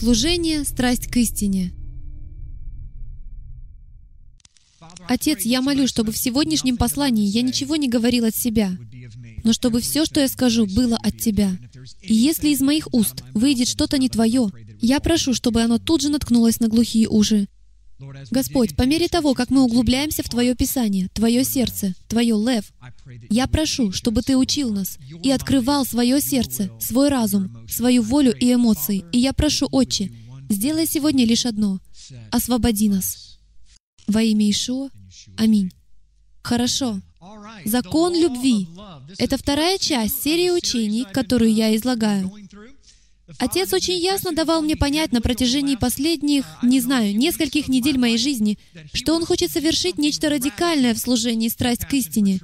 Служение — страсть к истине. Отец, я молю, чтобы в сегодняшнем послании я ничего не говорил от себя, но чтобы все, что я скажу, было от Тебя. И если из моих уст выйдет что-то не Твое, я прошу, чтобы оно тут же наткнулось на глухие уши. Господь, по мере того, как мы углубляемся в Твое Писание, Твое сердце, Твое лев, я прошу, чтобы Ты учил нас и открывал свое сердце, свой разум, свою волю и эмоции. И я прошу, Отче, сделай сегодня лишь одно — освободи нас. Во имя Ишуа. Аминь. Хорошо. Закон любви — это вторая часть серии учений, которую я излагаю. Отец очень ясно давал мне понять на протяжении последних, не знаю, нескольких недель моей жизни, что Он хочет совершить нечто радикальное в служении страсть к истине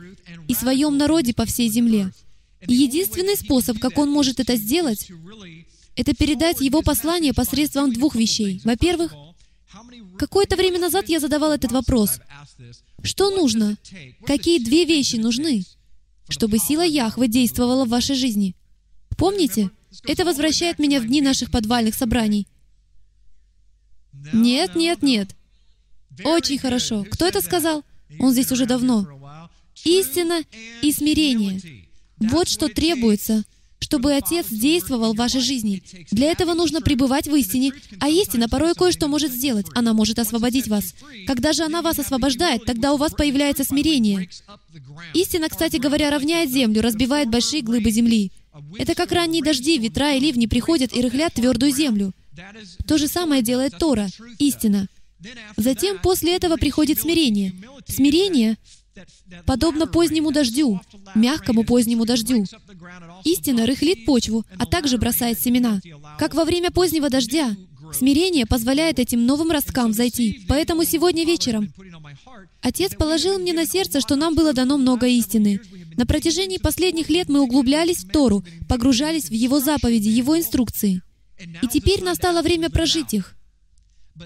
и своем народе по всей земле. И единственный способ, как Он может это сделать, это передать Его послание посредством двух вещей. Во-первых, какое-то время назад я задавал этот вопрос. Что нужно? Какие две вещи нужны, чтобы сила Яхвы действовала в вашей жизни? Помните? Это возвращает меня в дни наших подвальных собраний. Нет, нет, нет. Очень хорошо. Кто это сказал? Он здесь уже давно. Истина и смирение. Вот что требуется, чтобы Отец действовал в вашей жизни. Для этого нужно пребывать в истине, а истина порой кое-что может сделать. Она может освободить вас. Когда же она вас освобождает, тогда у вас появляется смирение. Истина, кстати говоря, равняет землю, разбивает большие глыбы земли. Это как ранние дожди, ветра и ливни приходят и рыхлят твердую землю. То же самое делает Тора, истина. Затем после этого приходит смирение. Смирение подобно позднему дождю, мягкому позднему дождю. Истина рыхлит почву, а также бросает семена. Как во время позднего дождя, смирение позволяет этим новым росткам зайти. Поэтому сегодня вечером Отец положил мне на сердце, что нам было дано много истины. На протяжении последних лет мы углублялись в Тору, погружались в Его заповеди, Его инструкции. И теперь настало время прожить их.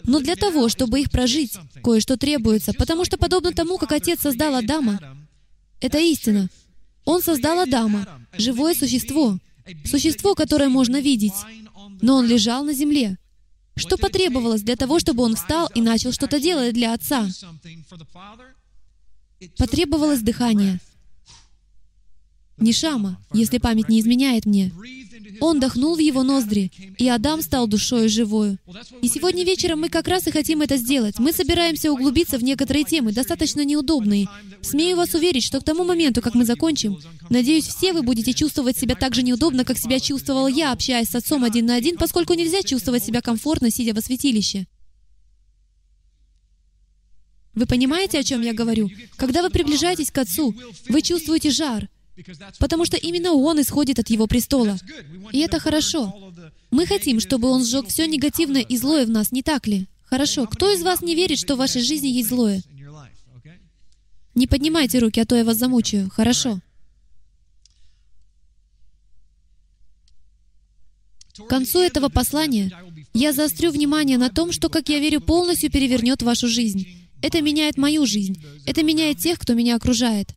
Но для того, чтобы их прожить, кое-что требуется, потому что подобно тому, как Отец создал Адама, это истина. Он создал Адама, живое существо, существо, которое можно видеть, но он лежал на земле. Что потребовалось для того, чтобы он встал и начал что-то делать для Отца? Потребовалось дыхание. Нишама, если память не изменяет мне. Он дохнул в его ноздри, и Адам стал душою живою. И сегодня вечером мы как раз и хотим это сделать. Мы собираемся углубиться в некоторые темы, достаточно неудобные. Смею вас уверить, что к тому моменту, как мы закончим, надеюсь, все вы будете чувствовать себя так же неудобно, как себя чувствовал я, общаясь с отцом один на один, поскольку нельзя чувствовать себя комфортно, сидя во святилище. Вы понимаете, о чем я говорю? Когда вы приближаетесь к Отцу, вы чувствуете жар — Потому что именно Он исходит от Его престола. И это хорошо. Мы хотим, чтобы Он сжег все негативное и злое в нас, не так ли? Хорошо. Кто из вас не верит, что в вашей жизни есть злое? Не поднимайте руки, а то я вас замучаю. Хорошо. К концу этого послания я заострю внимание на том, что, как я верю, полностью перевернет вашу жизнь. Это меняет мою жизнь. Это меняет тех, кто меня окружает.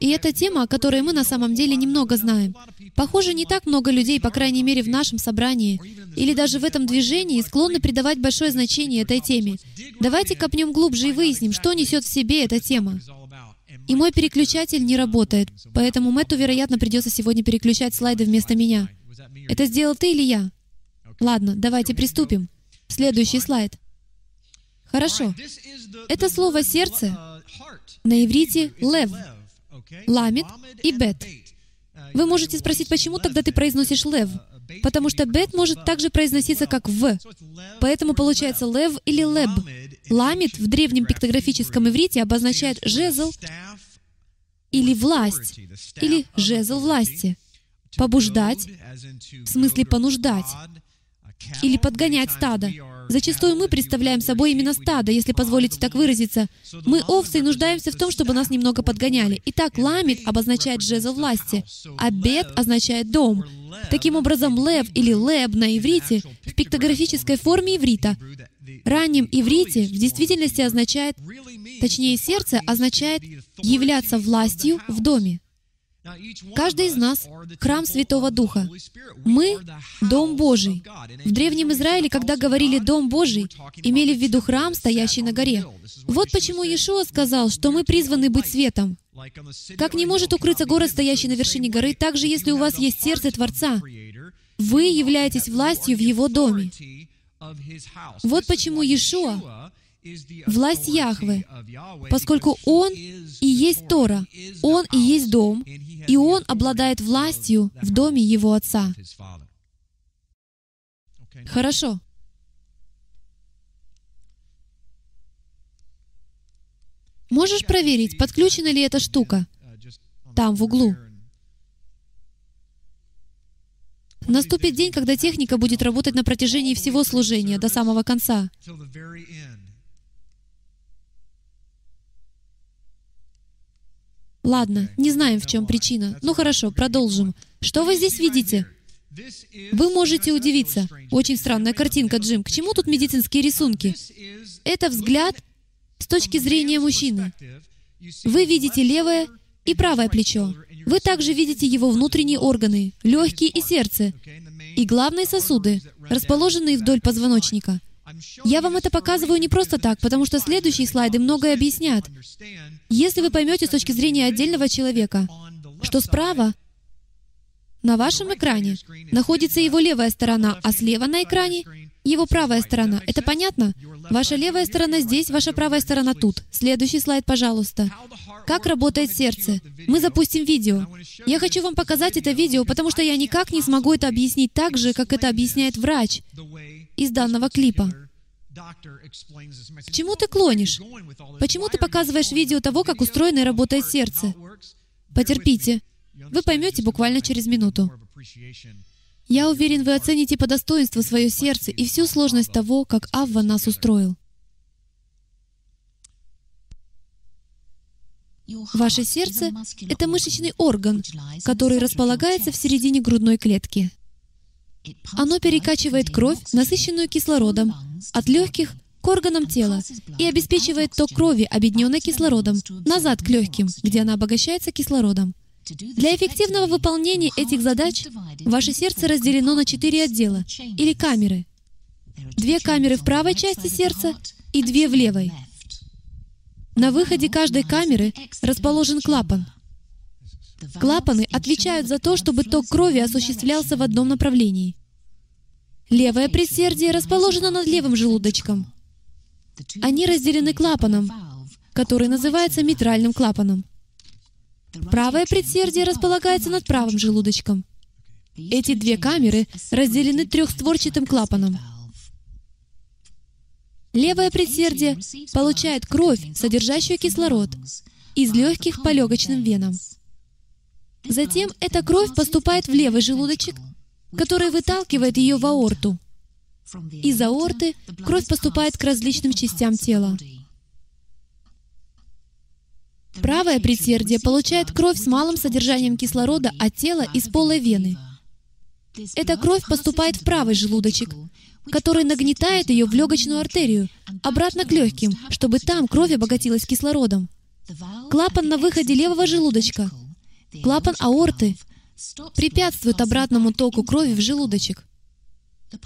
И это тема, о которой мы на самом деле немного знаем. Похоже, не так много людей, по крайней мере, в нашем собрании, или даже в этом движении, склонны придавать большое значение этой теме. Давайте копнем глубже и выясним, что несет в себе эта тема. И мой переключатель не работает, поэтому Мэтту, вероятно, придется сегодня переключать слайды вместо меня. Это сделал ты или я? Ладно, давайте приступим. Следующий слайд. Хорошо. Это слово «сердце» на иврите «лев», «ламит» и «бет». Вы можете спросить, почему тогда ты произносишь «лев»? Потому что «бет» может также произноситься как «в». Поэтому получается «лев» или «леб». «Ламит» в древнем пиктографическом иврите обозначает «жезл» или «власть», или «жезл власти». Побуждать, в смысле понуждать, или подгонять стадо. Зачастую мы представляем собой именно стадо, если позволите так выразиться. Мы овцы и нуждаемся в том, чтобы нас немного подгоняли. Итак, ламит обозначает жезл власти, а бет означает дом. Таким образом, лев или леб на иврите в пиктографической форме иврита раннем иврите в действительности означает, точнее, сердце означает являться властью в доме. Каждый из нас — храм Святого Духа. Мы — Дом Божий. В Древнем Израиле, когда говорили «Дом Божий», имели в виду храм, стоящий на горе. Вот почему Иешуа сказал, что мы призваны быть светом. Как не может укрыться город, стоящий на вершине горы, так же, если у вас есть сердце Творца, вы являетесь властью в Его доме. Вот почему Иешуа — власть Яхве, поскольку Он и есть Тора, Он и есть дом, и Он обладает властью в доме Его Отца. Хорошо. Можешь проверить, подключена ли эта штука там, в углу? Наступит день, когда техника будет работать на протяжении всего служения, до самого конца. Ладно, не знаем, в чем причина. Ну хорошо, продолжим. Что вы здесь видите? Вы можете удивиться. Очень странная картинка, Джим. К чему тут медицинские рисунки? Это взгляд с точки зрения мужчины. Вы видите левое и правое плечо. Вы также видите его внутренние органы, легкие и сердце, и главные сосуды, расположенные вдоль позвоночника. Я вам это показываю не просто так, потому что следующие слайды многое объяснят. Если вы поймете с точки зрения отдельного человека, что справа на вашем экране находится его левая сторона, а слева на экране его правая сторона. Это понятно? Ваша левая сторона здесь, ваша правая сторона тут. Следующий слайд, пожалуйста. Как работает сердце? Мы запустим видео. Я хочу вам показать это видео, потому что я никак не смогу это объяснить так же, как это объясняет врач из данного клипа. К чему ты клонишь? Почему ты показываешь видео того, как устроено и работает сердце? Потерпите. Вы поймете буквально через минуту. Я уверен, вы оцените по достоинству свое сердце и всю сложность того, как Авва нас устроил. Ваше сердце — это мышечный орган, который располагается в середине грудной клетки. Оно перекачивает кровь, насыщенную кислородом, от легких к органам тела и обеспечивает ток крови, объединенной кислородом, назад к легким, где она обогащается кислородом. Для эффективного выполнения этих задач ваше сердце разделено на четыре отдела, или камеры. Две камеры в правой части сердца и две в левой. На выходе каждой камеры расположен клапан. Клапаны отвечают за то, чтобы ток крови осуществлялся в одном направлении. Левое предсердие расположено над левым желудочком. Они разделены клапаном, который называется митральным клапаном. Правое предсердие располагается над правым желудочком. Эти две камеры разделены трехстворчатым клапаном. Левое предсердие получает кровь, содержащую кислород, из легких по легочным венам. Затем эта кровь поступает в левый желудочек, который выталкивает ее в аорту. Из аорты кровь поступает к различным частям тела. Правое предсердие получает кровь с малым содержанием кислорода от тела из полой вены. Эта кровь поступает в правый желудочек, который нагнетает ее в легочную артерию, обратно к легким, чтобы там кровь обогатилась кислородом. Клапан на выходе левого желудочка, клапан аорты, препятствует обратному току крови в желудочек.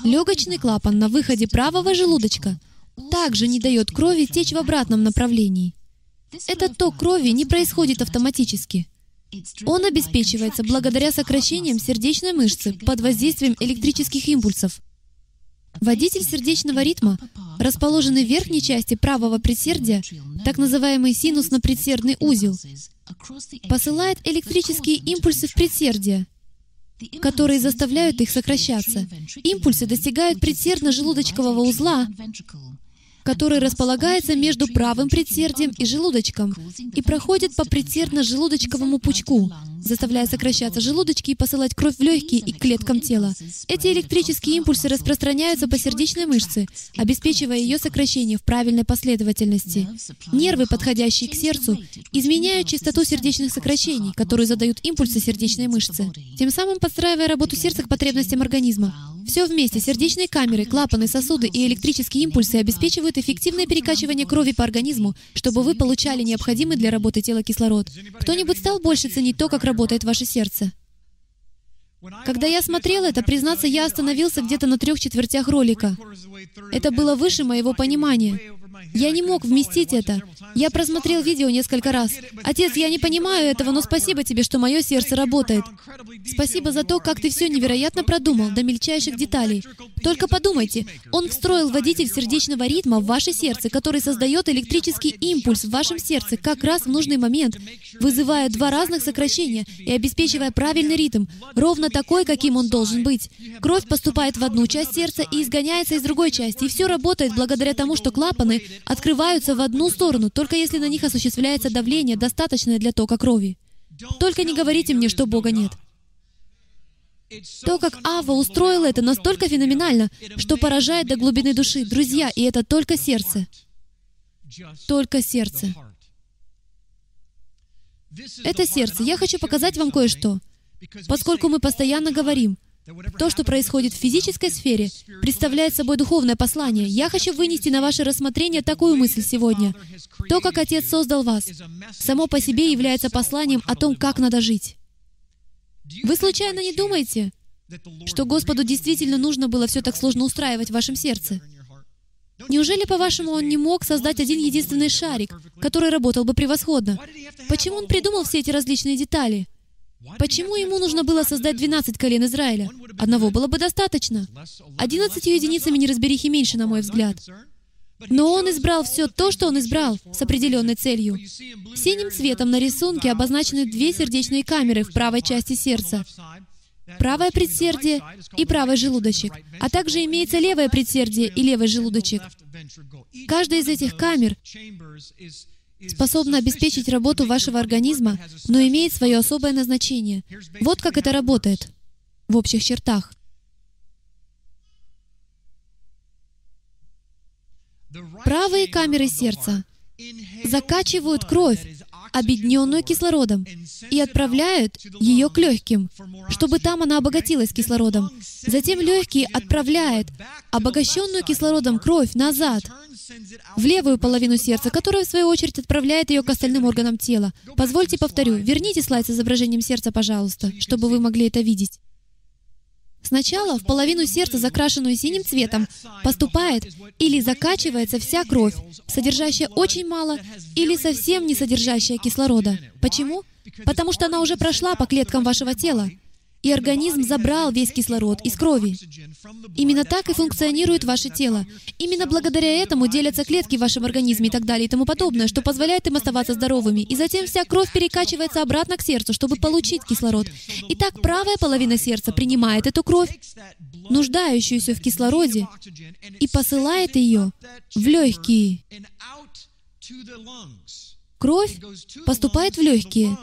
Легочный клапан на выходе правого желудочка также не дает крови течь в обратном направлении. Этот ток крови не происходит автоматически. Он обеспечивается благодаря сокращениям сердечной мышцы под воздействием электрических импульсов. Водитель сердечного ритма, расположенный в верхней части правого предсердия, так называемый синусно-предсердный узел, посылает электрические импульсы в предсердие, которые заставляют их сокращаться. Импульсы достигают предсердно-желудочкового узла, который располагается между правым предсердием и желудочком и проходит по предсердно-желудочковому пучку, заставляя сокращаться желудочки и посылать кровь в легкие и к клеткам тела. Эти электрические импульсы распространяются по сердечной мышце, обеспечивая ее сокращение в правильной последовательности. Нервы, подходящие к сердцу, изменяют частоту сердечных сокращений, которые задают импульсы сердечной мышцы, тем самым подстраивая работу сердца к потребностям организма. Все вместе, сердечные камеры, клапаны, сосуды и электрические импульсы обеспечивают эффективное перекачивание крови по организму, чтобы вы получали необходимый для работы тела кислород. Кто-нибудь стал больше ценить то, как работает ваше сердце? Когда я смотрел это, признаться, я остановился где-то на трех четвертях ролика. Это было выше моего понимания. Я не мог вместить это. Я просмотрел видео несколько раз. Отец, я не понимаю этого, но спасибо тебе, что мое сердце работает. Спасибо за то, как ты все невероятно продумал, до мельчайших деталей. Только подумайте, он встроил водитель сердечного ритма в ваше сердце, который создает электрический импульс в вашем сердце как раз в нужный момент, вызывая два разных сокращения и обеспечивая правильный ритм, ровно такой, каким он должен быть. Кровь поступает в одну часть сердца и изгоняется из другой части, и все работает благодаря тому, что клапаны открываются в одну сторону, только если на них осуществляется давление, достаточное для тока крови. Только не говорите мне, что Бога нет. То, как Ава устроила это, настолько феноменально, что поражает до глубины души. Друзья, и это только сердце. Только сердце. Это сердце. Я хочу показать вам кое-что. Поскольку мы постоянно говорим, то, что происходит в физической сфере, представляет собой духовное послание. Я хочу вынести на ваше рассмотрение такую мысль сегодня. То, как Отец создал вас, само по себе является посланием о том, как надо жить. Вы случайно не думаете, что Господу действительно нужно было все так сложно устраивать в вашем сердце? Неужели, по-вашему, Он не мог создать один единственный шарик, который работал бы превосходно? Почему Он придумал все эти различные детали? Почему ему нужно было создать 12 колен Израиля? Одного было бы достаточно. 11 единицами неразберихи меньше, на мой взгляд. Но он избрал все то, что он избрал, с определенной целью. Синим цветом на рисунке обозначены две сердечные камеры в правой части сердца. Правое предсердие и правый желудочек. А также имеется левое предсердие и левый желудочек. Каждая из этих камер способна обеспечить работу вашего организма, но имеет свое особое назначение. Вот как это работает в общих чертах. Правые камеры сердца закачивают кровь, объединенную кислородом, и отправляют ее к легким, чтобы там она обогатилась кислородом. Затем легкие отправляют обогащенную кислородом кровь назад, в левую половину сердца, которая, в свою очередь, отправляет ее к остальным органам тела. Позвольте повторю. Верните слайд с изображением сердца, пожалуйста, чтобы вы могли это видеть. Сначала в половину сердца, закрашенную синим цветом, поступает или закачивается вся кровь, содержащая очень мало или совсем не содержащая кислорода. Почему? Потому что она уже прошла по клеткам вашего тела, и организм забрал весь кислород из крови. Именно так и функционирует ваше тело. Именно благодаря этому делятся клетки в вашем организме и так далее и тому подобное, что позволяет им оставаться здоровыми. И затем вся кровь перекачивается обратно к сердцу, чтобы получить кислород. Итак, правая половина сердца принимает эту кровь, нуждающуюся в кислороде, и посылает ее в легкие. Кровь поступает в легкие,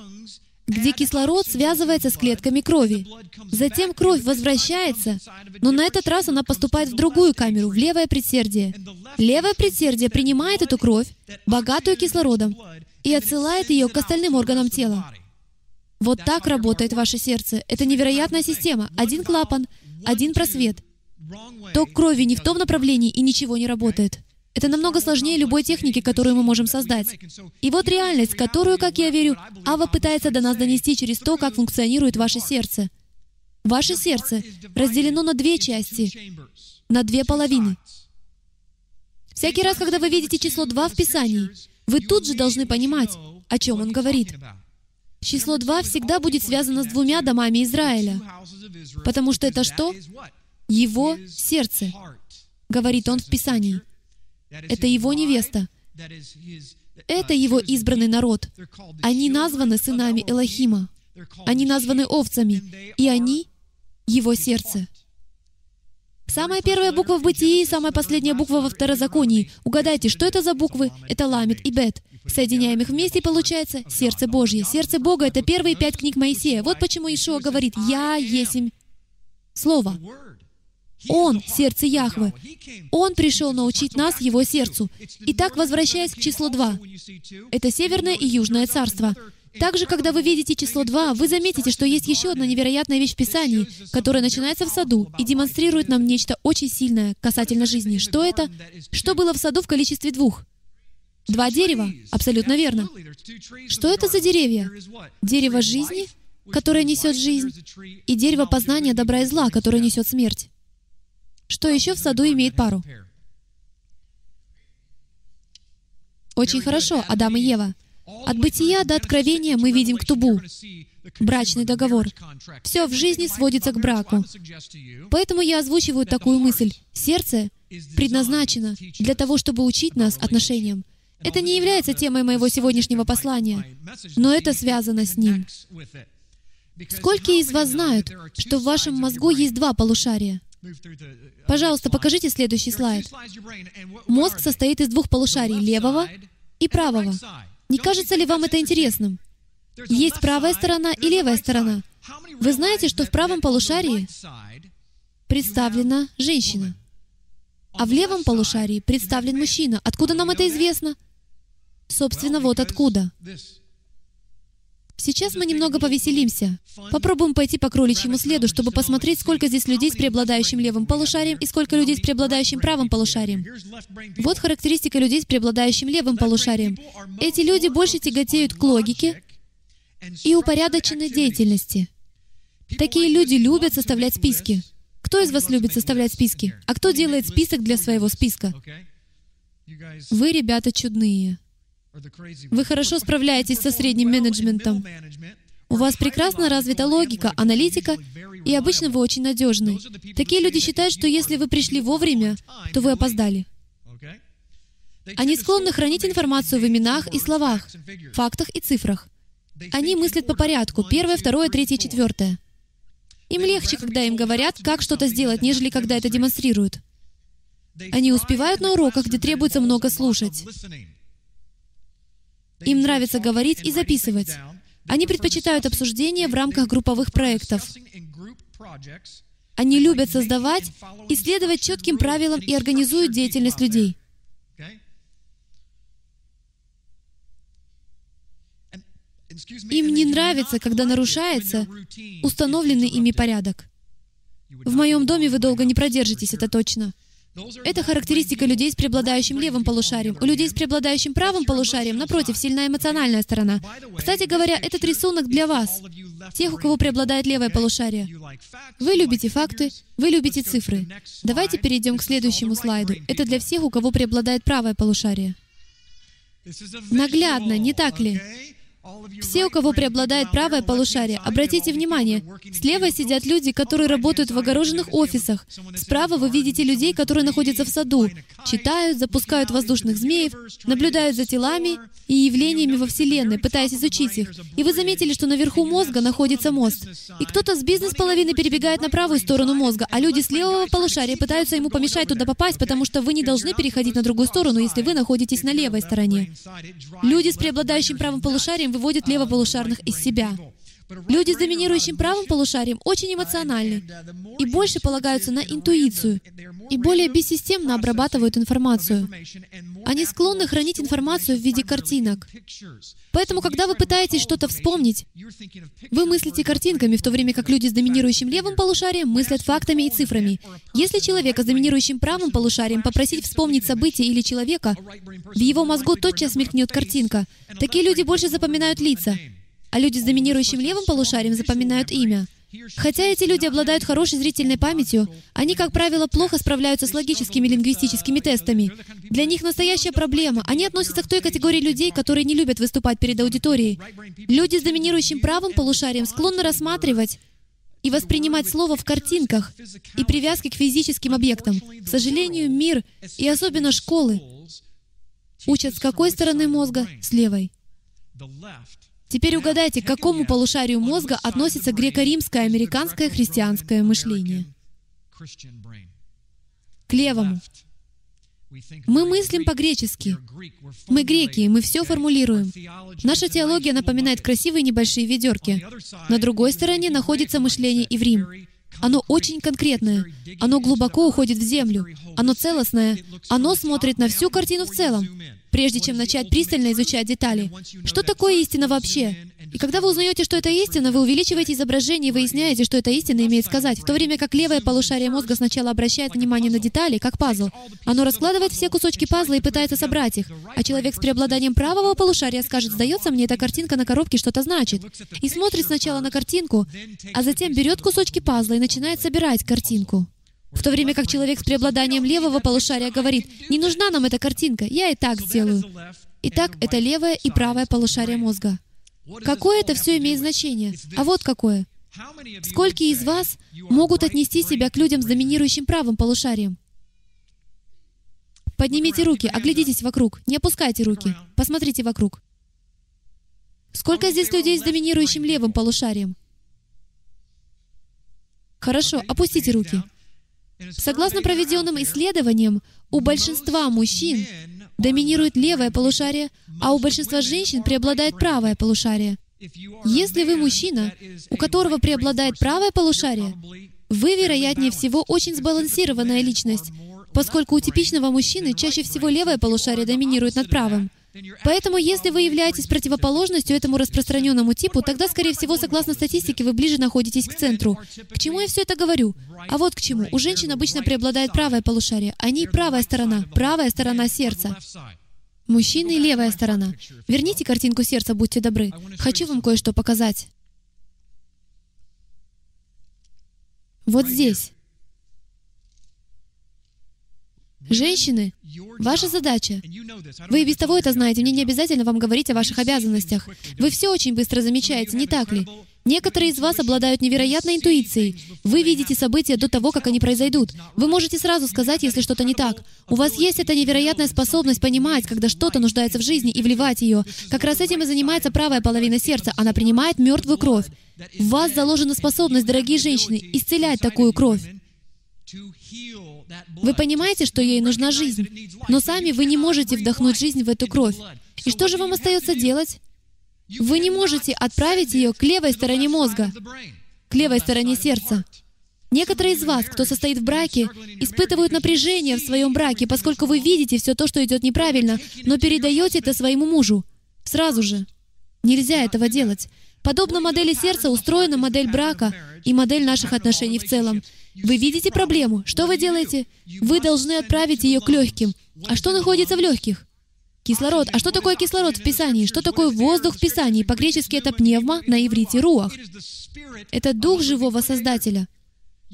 где кислород связывается с клетками крови. Затем кровь возвращается, но на этот раз она поступает в другую камеру, в левое предсердие. Левое предсердие принимает эту кровь, богатую кислородом, и отсылает ее к остальным органам тела. Вот так работает ваше сердце. Это невероятная система. Один клапан, один просвет. Ток крови не в том направлении, и ничего не работает. Это намного сложнее любой техники, которую мы можем создать. И вот реальность, которую, как я верю, Ава пытается до нас донести через то, как функционирует ваше сердце. Ваше сердце разделено на две части, на две половины. Всякий раз, когда вы видите число 2 в Писании, вы тут же должны понимать, о чем он говорит. Число 2 всегда будет связано с двумя домами Израиля, потому что это что? Его сердце, говорит он в Писании. Это его невеста. Это его избранный народ. Они названы сынами Элохима. Они названы овцами. И они — его сердце. Самая первая буква в Бытии и самая последняя буква во Второзаконии. Угадайте, что это за буквы? Это Ламит и Бет. Соединяем их вместе, получается сердце Божье. Сердце Бога — это первые пять книг Моисея. Вот почему Ишуа говорит «Я есмь Слово». Он — сердце Яхвы. Он пришел научить нас Его сердцу. Итак, возвращаясь к числу два, это Северное и Южное царство. Также, когда вы видите число 2, вы заметите, что есть еще одна невероятная вещь в Писании, которая начинается в саду и демонстрирует нам нечто очень сильное касательно жизни. Что это? Что было в саду в количестве двух? Два дерева. Абсолютно верно. Что это за деревья? Дерево жизни, которое несет жизнь, и дерево познания добра и зла, которое несет смерть. Что еще в саду имеет пару? Очень хорошо, Адам и Ева. От бытия до откровения мы видим ктубу, брачный договор. Все в жизни сводится к браку. Поэтому я озвучиваю такую мысль. Сердце предназначено для того, чтобы учить нас отношениям. Это не является темой моего сегодняшнего послания, но это связано с ним. Сколько из вас знают, что в вашем мозгу есть два полушария? Пожалуйста, покажите следующий слайд. Мозг состоит из двух полушарий, левого и правого. Не кажется ли вам это интересным? Есть правая сторона и левая сторона. Вы знаете, что в правом полушарии представлена женщина, а в левом полушарии представлен мужчина. Откуда нам это известно? Собственно, вот откуда. Сейчас мы немного повеселимся. Попробуем пойти по кроличьему следу, чтобы посмотреть, сколько здесь людей с преобладающим левым полушарием и сколько людей с преобладающим правым полушарием. Вот характеристика людей с преобладающим левым полушарием. Эти люди больше тяготеют к логике и упорядоченной деятельности. Такие люди любят составлять списки. Кто из вас любит составлять списки? А кто делает список для своего списка? Вы, ребята, чудные. Вы хорошо справляетесь со средним менеджментом. У вас прекрасно развита логика, аналитика, и обычно вы очень надежны. Такие люди считают, что если вы пришли вовремя, то вы опоздали. Они склонны хранить информацию в именах и словах, фактах и цифрах. Они мыслят по порядку. Первое, второе, третье, четвертое. Им легче, когда им говорят, как что-то сделать, нежели когда это демонстрируют. Они успевают на уроках, где требуется много слушать. Им нравится говорить и записывать. Они предпочитают обсуждения в рамках групповых проектов. Они любят создавать и следовать четким правилам и организуют деятельность людей. Им не нравится, когда нарушается установленный ими порядок. В моем доме вы долго не продержитесь, это точно. Это характеристика людей с преобладающим левым полушарием. У людей с преобладающим правым полушарием, напротив, сильная эмоциональная сторона. Кстати говоря, этот рисунок для вас, тех, у кого преобладает левое полушарие. Вы любите факты, вы любите цифры. Давайте перейдем к следующему слайду. Это для всех, у кого преобладает правое полушарие. Наглядно, не так ли? Все, у кого преобладает правое полушарие, обратите внимание, слева сидят люди, которые работают в огороженных офисах. Справа вы видите людей, которые находятся в саду, читают, запускают воздушных змеев, наблюдают за телами и явлениями во Вселенной, пытаясь изучить их. И вы заметили, что наверху мозга находится мост. И кто-то с бизнес-половины перебегает на правую сторону мозга, а люди с левого полушария пытаются ему помешать туда попасть, потому что вы не должны переходить на другую сторону, если вы находитесь на левой стороне. Люди с преобладающим правым полушарием выводят левополушарных из себя. Люди с доминирующим правым полушарием очень эмоциональны и больше полагаются на интуицию и более бессистемно обрабатывают информацию. Они склонны хранить информацию в виде картинок. Поэтому, когда вы пытаетесь что-то вспомнить, вы мыслите картинками, в то время как люди с доминирующим левым полушарием мыслят фактами и цифрами. Если человека с доминирующим правым полушарием попросить вспомнить событие или человека, в его мозгу тотчас мелькнет картинка. Такие люди больше запоминают лица а люди с доминирующим левым полушарием запоминают имя. Хотя эти люди обладают хорошей зрительной памятью, они, как правило, плохо справляются с логическими лингвистическими тестами. Для них настоящая проблема. Они относятся к той категории людей, которые не любят выступать перед аудиторией. Люди с доминирующим правым полушарием склонны рассматривать и воспринимать слово в картинках и привязки к физическим объектам. К сожалению, мир, и особенно школы, учат с какой стороны мозга? С левой. Теперь угадайте, к какому полушарию мозга относится греко-римское американское христианское мышление? К левому. Мы мыслим по-гречески. Мы греки, мы все формулируем. Наша теология напоминает красивые небольшие ведерки. На другой стороне находится мышление Иврим. Оно очень конкретное. Оно глубоко уходит в землю. Оно целостное. Оно смотрит на всю картину в целом. Прежде чем начать пристально изучать детали. Что такое истина вообще? И когда вы узнаете, что это истина, вы увеличиваете изображение и выясняете, что эта истина имеет сказать, в то время как левое полушарие мозга сначала обращает внимание на детали, как пазл. Оно раскладывает все кусочки пазла и пытается собрать их. А человек с преобладанием правого полушария скажет, сдается мне, эта картинка на коробке что-то значит. И смотрит сначала на картинку, а затем берет кусочки пазла и начинает собирать картинку. В то время как человек с преобладанием левого полушария говорит, «Не нужна нам эта картинка, я и так сделаю». Итак, это левое и правое полушарие мозга. Какое это все имеет значение? А вот какое. Сколько из вас могут отнести себя к людям с доминирующим правым полушарием? Поднимите руки, оглядитесь вокруг. Не опускайте руки. Посмотрите вокруг. Сколько здесь людей с доминирующим левым полушарием? Хорошо, опустите руки. Согласно проведенным исследованиям, у большинства мужчин доминирует левое полушарие, а у большинства женщин преобладает правое полушарие. Если вы мужчина, у которого преобладает правое полушарие, вы, вероятнее всего, очень сбалансированная личность, поскольку у типичного мужчины чаще всего левое полушарие доминирует над правым. Поэтому, если вы являетесь противоположностью этому распространенному типу, тогда, скорее всего, согласно статистике, вы ближе находитесь к центру. К чему я все это говорю? А вот к чему. У женщин обычно преобладает правое полушарие. Они правая сторона, правая сторона сердца. Мужчины — левая сторона. Верните картинку сердца, будьте добры. Хочу вам кое-что показать. Вот здесь. Женщины, ваша задача. Вы и без того это знаете, мне не обязательно вам говорить о ваших обязанностях. Вы все очень быстро замечаете, не так ли? Некоторые из вас обладают невероятной интуицией. Вы видите события до того, как они произойдут. Вы можете сразу сказать, если что-то не так. У вас есть эта невероятная способность понимать, когда что-то нуждается в жизни, и вливать ее. Как раз этим и занимается правая половина сердца. Она принимает мертвую кровь. В вас заложена способность, дорогие женщины, исцелять такую кровь. Вы понимаете, что ей нужна жизнь, но сами вы не можете вдохнуть жизнь в эту кровь. И что же вам остается делать? Вы не можете отправить ее к левой стороне мозга, к левой стороне сердца. Некоторые из вас, кто состоит в браке, испытывают напряжение в своем браке, поскольку вы видите все то, что идет неправильно, но передаете это своему мужу. Сразу же. Нельзя этого делать. Подобно модели сердца устроена модель брака и модель наших отношений в целом. Вы видите проблему? Что вы делаете? Вы должны отправить ее к легким. А что находится в легких? Кислород. А что такое кислород в Писании? Что такое воздух в Писании? По-гречески это пневма, на иврите руах. Это дух живого Создателя.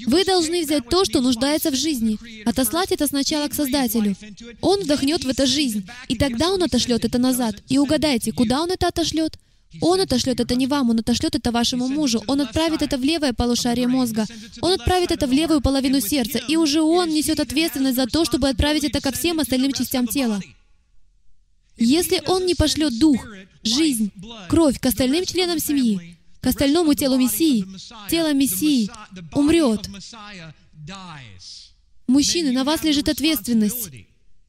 Вы должны взять то, что нуждается в жизни, отослать это сначала к Создателю. Он вдохнет в это жизнь, и тогда Он отошлет это назад. И угадайте, куда Он это отошлет? Он отошлет это не вам, он отошлет это вашему мужу. Он отправит это в левое полушарие мозга. Он отправит это в левую половину сердца. И уже он несет ответственность за то, чтобы отправить это ко всем остальным частям тела. Если он не пошлет дух, жизнь, кровь к остальным членам семьи, к остальному телу Мессии, тело Мессии умрет. Мужчины, на вас лежит ответственность.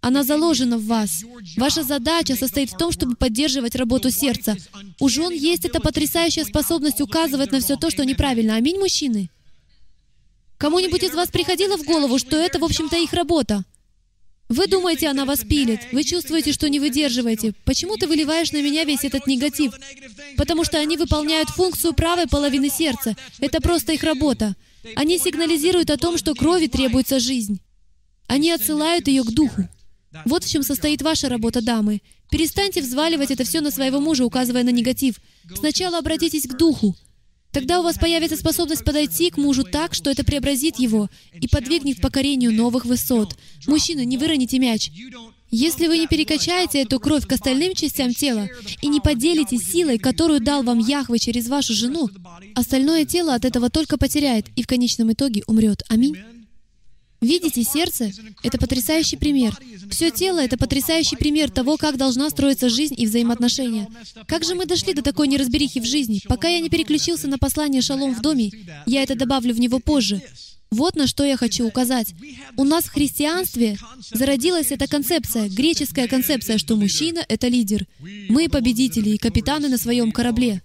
Она заложена в вас. Ваша задача состоит в том, чтобы поддерживать работу сердца. У жен есть эта потрясающая способность указывать на все то, что неправильно. Аминь, мужчины? Кому-нибудь из вас приходило в голову, что это, в общем-то, их работа? Вы думаете, она вас пилит. Вы чувствуете, что не выдерживаете. Почему ты выливаешь на меня весь этот негатив? Потому что они выполняют функцию правой половины сердца. Это просто их работа. Они сигнализируют о том, что крови требуется жизнь. Они отсылают ее к духу. Вот в чем состоит ваша работа, дамы. Перестаньте взваливать это все на своего мужа, указывая на негатив. Сначала обратитесь к духу. Тогда у вас появится способность подойти к мужу так, что это преобразит его и подвигнет к покорению новых высот. Мужчина, не выроните мяч. Если вы не перекачаете эту кровь к остальным частям тела и не поделитесь силой, которую дал вам Яхве через вашу жену, остальное тело от этого только потеряет и в конечном итоге умрет. Аминь. Видите, сердце — это потрясающий пример. Все тело — это потрясающий пример того, как должна строиться жизнь и взаимоотношения. Как же мы дошли до такой неразберихи в жизни? Пока я не переключился на послание «Шалом в доме», я это добавлю в него позже. Вот на что я хочу указать. У нас в христианстве зародилась эта концепция, греческая концепция, что мужчина — это лидер. Мы победители и капитаны на своем корабле.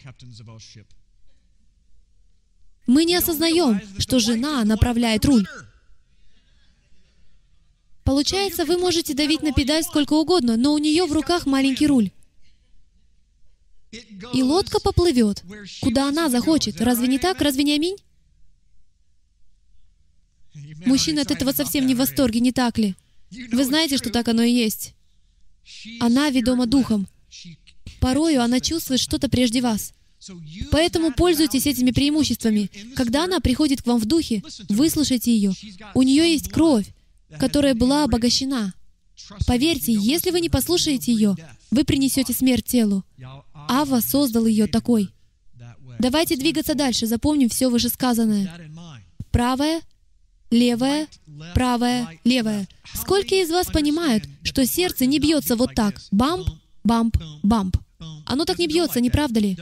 Мы не осознаем, что жена направляет руль. Получается, вы можете давить на педаль сколько угодно, но у нее в руках маленький руль. И лодка поплывет, куда она захочет. Разве не так? Разве не аминь? Мужчины от этого совсем не в восторге, не так ли? Вы знаете, что так оно и есть. Она ведома духом. Порою она чувствует что-то прежде вас. Поэтому пользуйтесь этими преимуществами. Когда она приходит к вам в духе, выслушайте ее. У нее есть кровь, которая была обогащена. Поверьте, если вы не послушаете ее, вы принесете смерть телу. Ава создал ее такой. Давайте двигаться дальше, запомним все вышесказанное. Правая, левая, правая, левая. Сколько из вас понимают, что сердце не бьется вот так? Бамп, бамп, бамп. Оно так не бьется, не правда ли?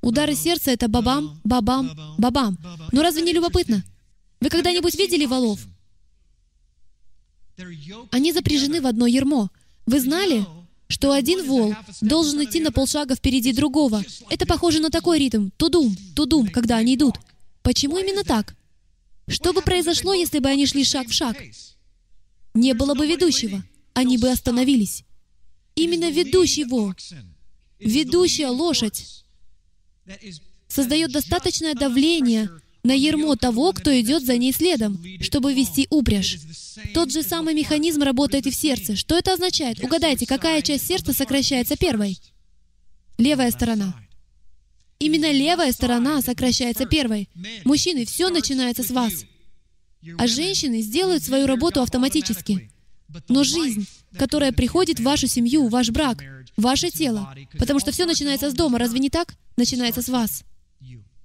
Удары сердца — это бабам, бабам, бабам. Но разве не любопытно? Вы когда-нибудь видели валов? Они запряжены в одно ермо. Вы знали, что один вол должен идти на полшага впереди другого? Это похоже на такой ритм. Тудум, тудум, когда они идут. Почему именно так? Что бы произошло, если бы они шли шаг в шаг? Не было бы ведущего. Они бы остановились. Именно ведущий вол, ведущая лошадь, создает достаточное давление на ермо того, кто идет за ней следом, чтобы вести упряжь. Тот же самый механизм работает и в сердце. Что это означает? Угадайте, какая часть сердца сокращается первой? Левая сторона. Именно левая сторона сокращается первой. Мужчины, все начинается с вас. А женщины сделают свою работу автоматически. Но жизнь, которая приходит в вашу семью, ваш брак, ваше тело, потому что все начинается с дома, разве не так? Начинается с вас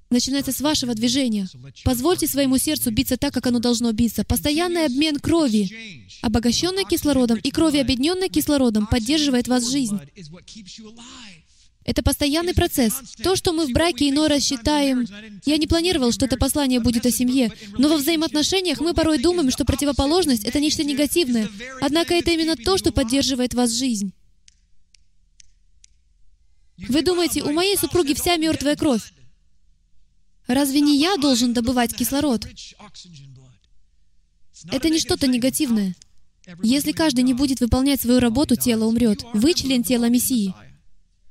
начинается с вашего движения. Позвольте своему сердцу биться так, как оно должно биться. Постоянный обмен крови, обогащенной кислородом, и крови, объединенной кислородом, поддерживает вас жизнь. Это постоянный процесс. То, что мы в браке иной раз считаем... Я не планировал, что это послание будет о семье, но во взаимоотношениях мы порой думаем, что противоположность — это нечто негативное. Однако это именно то, что поддерживает вас жизнь. Вы думаете, у моей супруги вся мертвая кровь? Разве не я должен добывать кислород? Это не что-то негативное. Если каждый не будет выполнять свою работу, тело умрет. Вы член тела Мессии.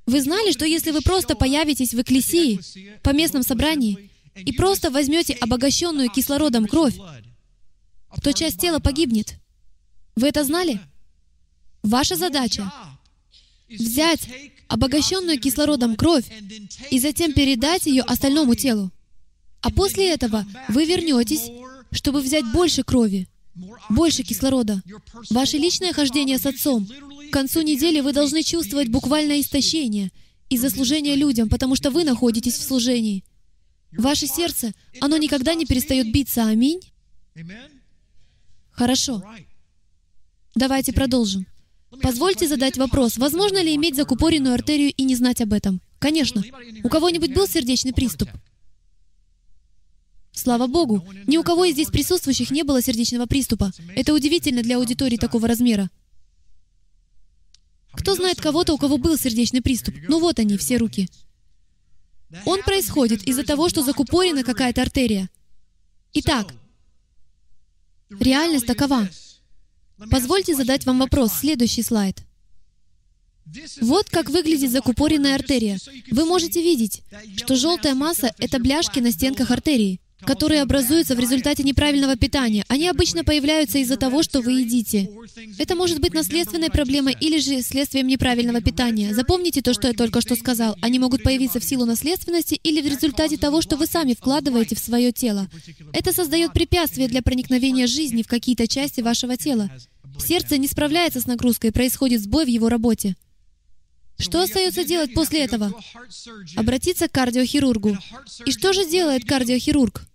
Вы знали, что если вы просто появитесь в Экклесии, по местном собрании, и просто возьмете обогащенную кислородом кровь, то часть тела погибнет. Вы это знали? Ваша задача — взять обогащенную кислородом кровь и затем передать ее остальному телу. А после этого вы вернетесь, чтобы взять больше крови, больше кислорода. Ваше личное хождение с Отцом. К концу недели вы должны чувствовать буквальное истощение из-за служения людям, потому что вы находитесь в служении. Ваше сердце, оно никогда не перестает биться. Аминь. Хорошо. Давайте продолжим. Позвольте задать вопрос. Возможно ли иметь закупоренную артерию и не знать об этом? Конечно. У кого-нибудь был сердечный приступ? Слава Богу, ни у кого из здесь присутствующих не было сердечного приступа. Это удивительно для аудитории такого размера. Кто знает кого-то, у кого был сердечный приступ? Ну вот они, все руки. Он происходит из-за того, что закупорена какая-то артерия. Итак, реальность такова. Позвольте задать вам вопрос. Следующий слайд. Вот как выглядит закупоренная артерия. Вы можете видеть, что желтая масса — это бляшки на стенках артерии которые образуются в результате неправильного питания. Они обычно появляются из-за того, что вы едите. Это может быть наследственной проблемой или же следствием неправильного питания. Запомните то, что я только что сказал. Они могут появиться в силу наследственности или в результате того, что вы сами вкладываете в свое тело. Это создает препятствие для проникновения жизни в какие-то части вашего тела. Сердце не справляется с нагрузкой, происходит сбой в его работе. Что остается делать после этого? Обратиться к кардиохирургу. И что же делает кардиохирург?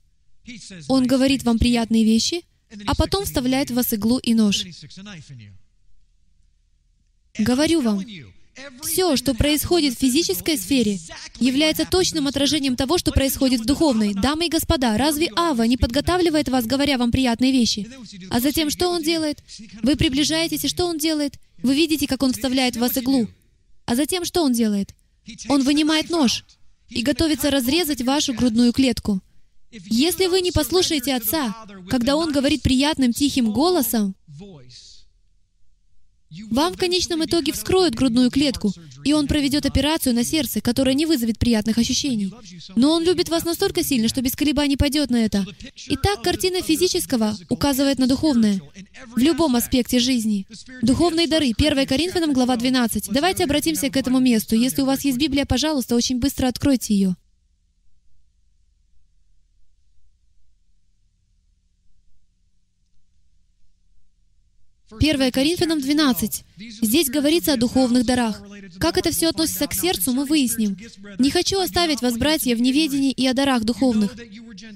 Он говорит вам приятные вещи, а потом вставляет в вас иглу и нож. Говорю вам, все, что происходит в физической сфере, является точным отражением того, что происходит в духовной. Дамы и господа, разве Ава не подготавливает вас, говоря вам приятные вещи? А затем что он делает? Вы приближаетесь, и что он делает? Вы видите, как он вставляет в вас иглу. А затем что он делает? Он вынимает нож и готовится разрезать вашу грудную клетку. Если вы не послушаете Отца, когда Он говорит приятным тихим голосом, Вам в конечном итоге вскроют грудную клетку, и он проведет операцию на сердце, которая не вызовет приятных ощущений. Но он любит вас настолько сильно, что без колебаний пойдет на это. Итак, картина физического указывает на духовное. В любом аспекте жизни. Духовные дары. 1 Коринфянам, глава 12. Давайте обратимся к этому месту. Если у вас есть Библия, пожалуйста, очень быстро откройте ее. 1 Коринфянам 12. Здесь говорится о духовных дарах. Как это все относится к сердцу, мы выясним. Не хочу оставить вас, братья, в неведении и о дарах духовных.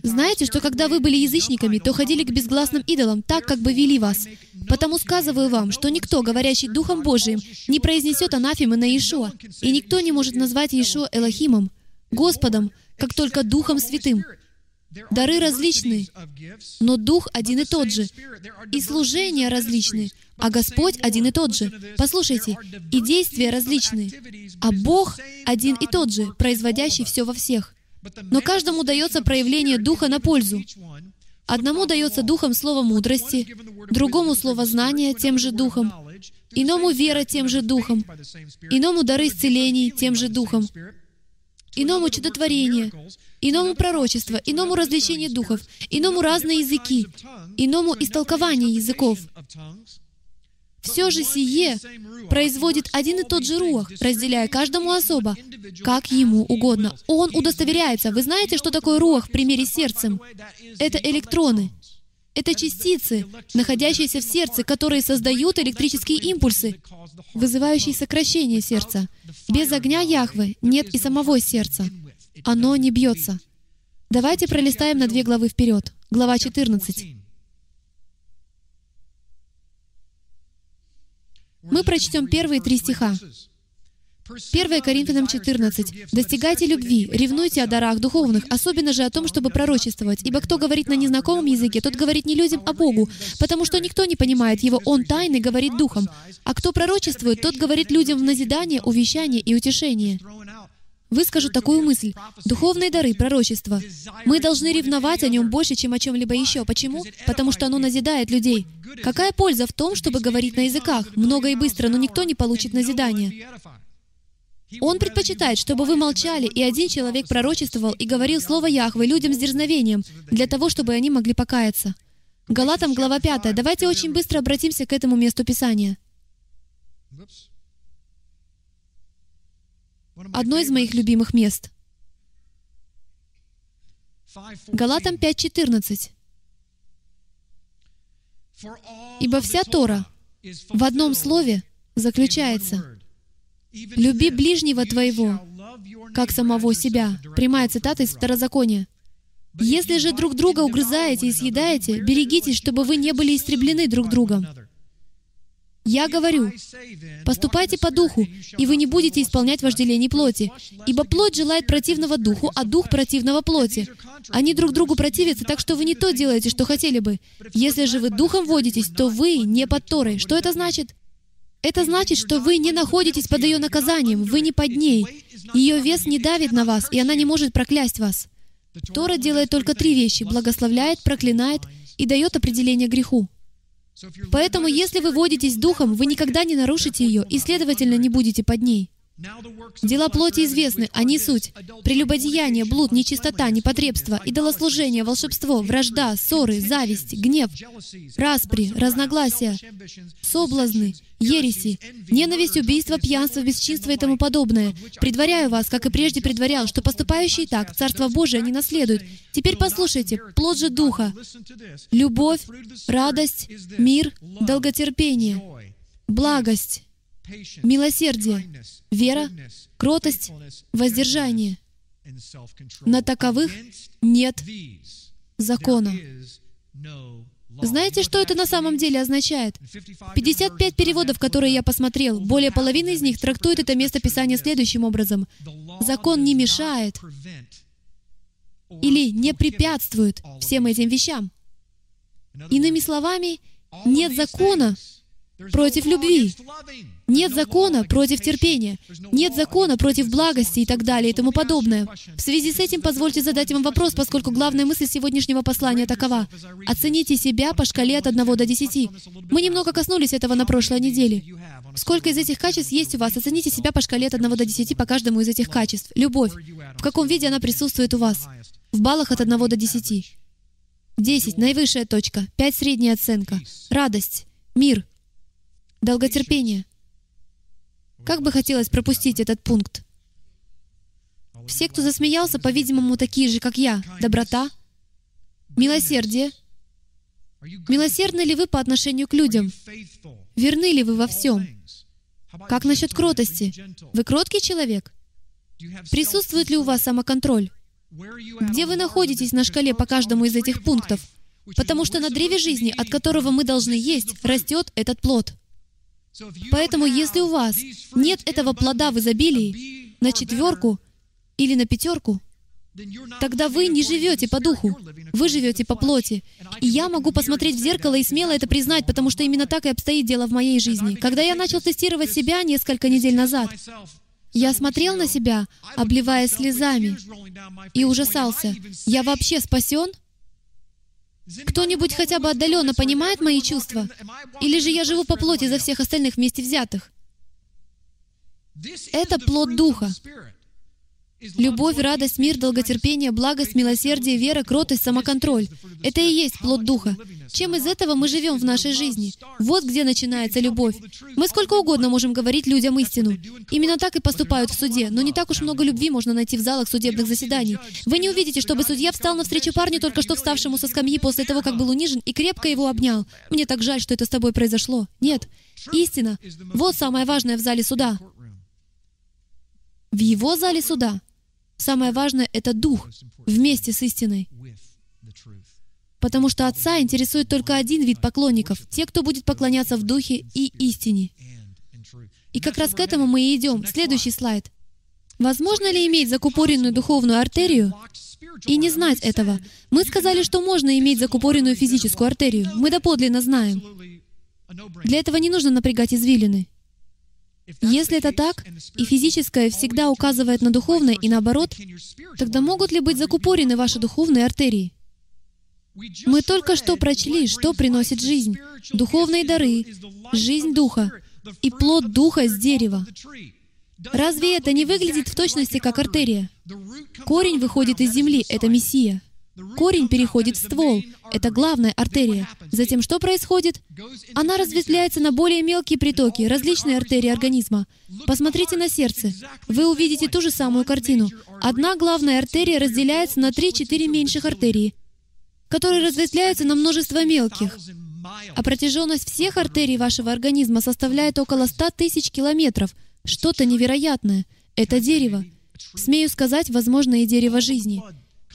Знаете, что когда вы были язычниками, то ходили к безгласным идолам, так, как бы вели вас. Потому сказываю вам, что никто, говорящий Духом Божиим, не произнесет анафемы на Иешуа, и никто не может назвать Иешуа Элохимом, Господом, как только Духом Святым. Дары различны, но Дух один и тот же. И служения различны, а Господь один и тот же. Послушайте, и действия различны, а Бог один и тот же, производящий все во всех. Но каждому дается проявление Духа на пользу. Одному дается Духом слово мудрости, другому слово знания тем же Духом, иному вера тем же Духом, иному дары исцелений тем же Духом, иному чудотворение, иному пророчество, иному развлечение духов, иному разные языки, иному истолкование языков. Все же сие производит один и тот же рух, разделяя каждому особо, как ему угодно. Он удостоверяется. Вы знаете, что такое рух в примере с сердцем? Это электроны. Это частицы, находящиеся в сердце, которые создают электрические импульсы, вызывающие сокращение сердца. Без огня Яхвы нет и самого сердца. Оно не бьется. Давайте пролистаем на две главы вперед. Глава 14. Мы прочтем первые три стиха. 1 Коринфянам 14. «Достигайте любви, ревнуйте о дарах духовных, особенно же о том, чтобы пророчествовать. Ибо кто говорит на незнакомом языке, тот говорит не людям, а Богу, потому что никто не понимает его, он тайный говорит духом. А кто пророчествует, тот говорит людям в назидание, увещание и утешение». Выскажу такую мысль. Духовные дары, пророчество. Мы должны ревновать о нем больше, чем о чем-либо еще. Почему? Потому что оно назидает людей. Какая польза в том, чтобы говорить на языках? Много и быстро, но никто не получит назидания. Он предпочитает, чтобы вы молчали, и один человек пророчествовал и говорил слово Яхвы людям с дерзновением, для того, чтобы они могли покаяться. Галатам, глава 5. Давайте очень быстро обратимся к этому месту Писания. Одно из моих любимых мест. Галатам 5.14. «Ибо вся Тора в одном слове заключается «Люби ближнего твоего, как самого себя». Прямая цитата из Второзакония. «Если же друг друга угрызаете и съедаете, берегитесь, чтобы вы не были истреблены друг другом». Я говорю, поступайте по духу, и вы не будете исполнять вожделений плоти, ибо плоть желает противного духу, а дух противного плоти. Они друг другу противятся, так что вы не то делаете, что хотели бы. Если же вы духом водитесь, то вы не под Торой. Что это значит? Это значит, что вы не находитесь под ее наказанием, вы не под ней. Ее вес не давит на вас, и она не может проклясть вас. Тора делает только три вещи — благословляет, проклинает и дает определение греху. Поэтому, если вы водитесь Духом, вы никогда не нарушите ее и, следовательно, не будете под ней. Дела плоти известны, они суть. Прелюбодеяние, блуд, нечистота, непотребство, идолослужение, волшебство, вражда, ссоры, зависть, гнев, распри, разногласия, соблазны, ереси, ненависть, убийство, пьянство, бесчинство и тому подобное. Предваряю вас, как и прежде предварял, что поступающие так Царство Божие не наследуют. Теперь послушайте, плод же Духа, любовь, радость, мир, долготерпение, благость, милосердие, вера, кротость, воздержание. На таковых нет закона. Знаете, что это на самом деле означает? 55 переводов, которые я посмотрел, более половины из них трактуют это место Писания следующим образом. Закон не мешает или не препятствует всем этим вещам. Иными словами, нет закона, против любви. Нет закона против терпения. Нет закона против благости и так далее и тому подобное. В связи с этим позвольте задать вам вопрос, поскольку главная мысль сегодняшнего послания такова. Оцените себя по шкале от 1 до 10. Мы немного коснулись этого на прошлой неделе. Сколько из этих качеств есть у вас? Оцените себя по шкале от 1 до 10 по каждому из этих качеств. Любовь. В каком виде она присутствует у вас? В баллах от 1 до 10. 10 — наивысшая точка, 5 — средняя оценка, радость, мир, долготерпение. Как бы хотелось пропустить этот пункт. Все, кто засмеялся, по-видимому, такие же, как я. Доброта, милосердие. Милосердны ли вы по отношению к людям? Верны ли вы во всем? Как насчет кротости? Вы кроткий человек? Присутствует ли у вас самоконтроль? Где вы находитесь на шкале по каждому из этих пунктов? Потому что на древе жизни, от которого мы должны есть, растет этот плод. Поэтому, если у вас нет этого плода в изобилии, на четверку или на пятерку, тогда вы не живете по духу, вы живете по плоти. И я могу посмотреть в зеркало и смело это признать, потому что именно так и обстоит дело в моей жизни. Когда я начал тестировать себя несколько недель назад, я смотрел на себя, обливаясь слезами, и ужасался. Я вообще спасен? Кто-нибудь хотя бы отдаленно понимает мои чувства? Или же я живу по плоти за всех остальных вместе взятых? Это плод Духа. Любовь, радость, мир, долготерпение, благость, милосердие, вера, кротость, самоконтроль. Это и есть плод Духа. Чем из этого мы живем в нашей жизни? Вот где начинается любовь. Мы сколько угодно можем говорить людям истину. Именно так и поступают в суде, но не так уж много любви можно найти в залах судебных заседаний. Вы не увидите, чтобы судья встал навстречу парню, только что вставшему со скамьи после того, как был унижен, и крепко его обнял. «Мне так жаль, что это с тобой произошло». Нет. Истина. Вот самое важное в зале суда. В его зале суда Самое важное — это дух вместе с истиной. Потому что Отца интересует только один вид поклонников — те, кто будет поклоняться в духе и истине. И как раз к этому мы и идем. Следующий слайд. Возможно ли иметь закупоренную духовную артерию и не знать этого? Мы сказали, что можно иметь закупоренную физическую артерию. Мы доподлинно знаем. Для этого не нужно напрягать извилины. Если это так, и физическое всегда указывает на духовное и наоборот, тогда могут ли быть закупорены ваши духовные артерии? Мы только что прочли, что приносит жизнь. Духовные дары, жизнь Духа и плод Духа с дерева. Разве это не выглядит в точности как артерия? Корень выходит из земли, это Мессия. Корень переходит в ствол. Это главная артерия. Затем что происходит? Она разветвляется на более мелкие притоки, различные артерии организма. Посмотрите на сердце. Вы увидите ту же самую картину. Одна главная артерия разделяется на 3-4 меньших артерий, которые разветвляются на множество мелких. А протяженность всех артерий вашего организма составляет около 100 тысяч километров. Что-то невероятное. Это дерево. Смею сказать, возможно, и дерево жизни.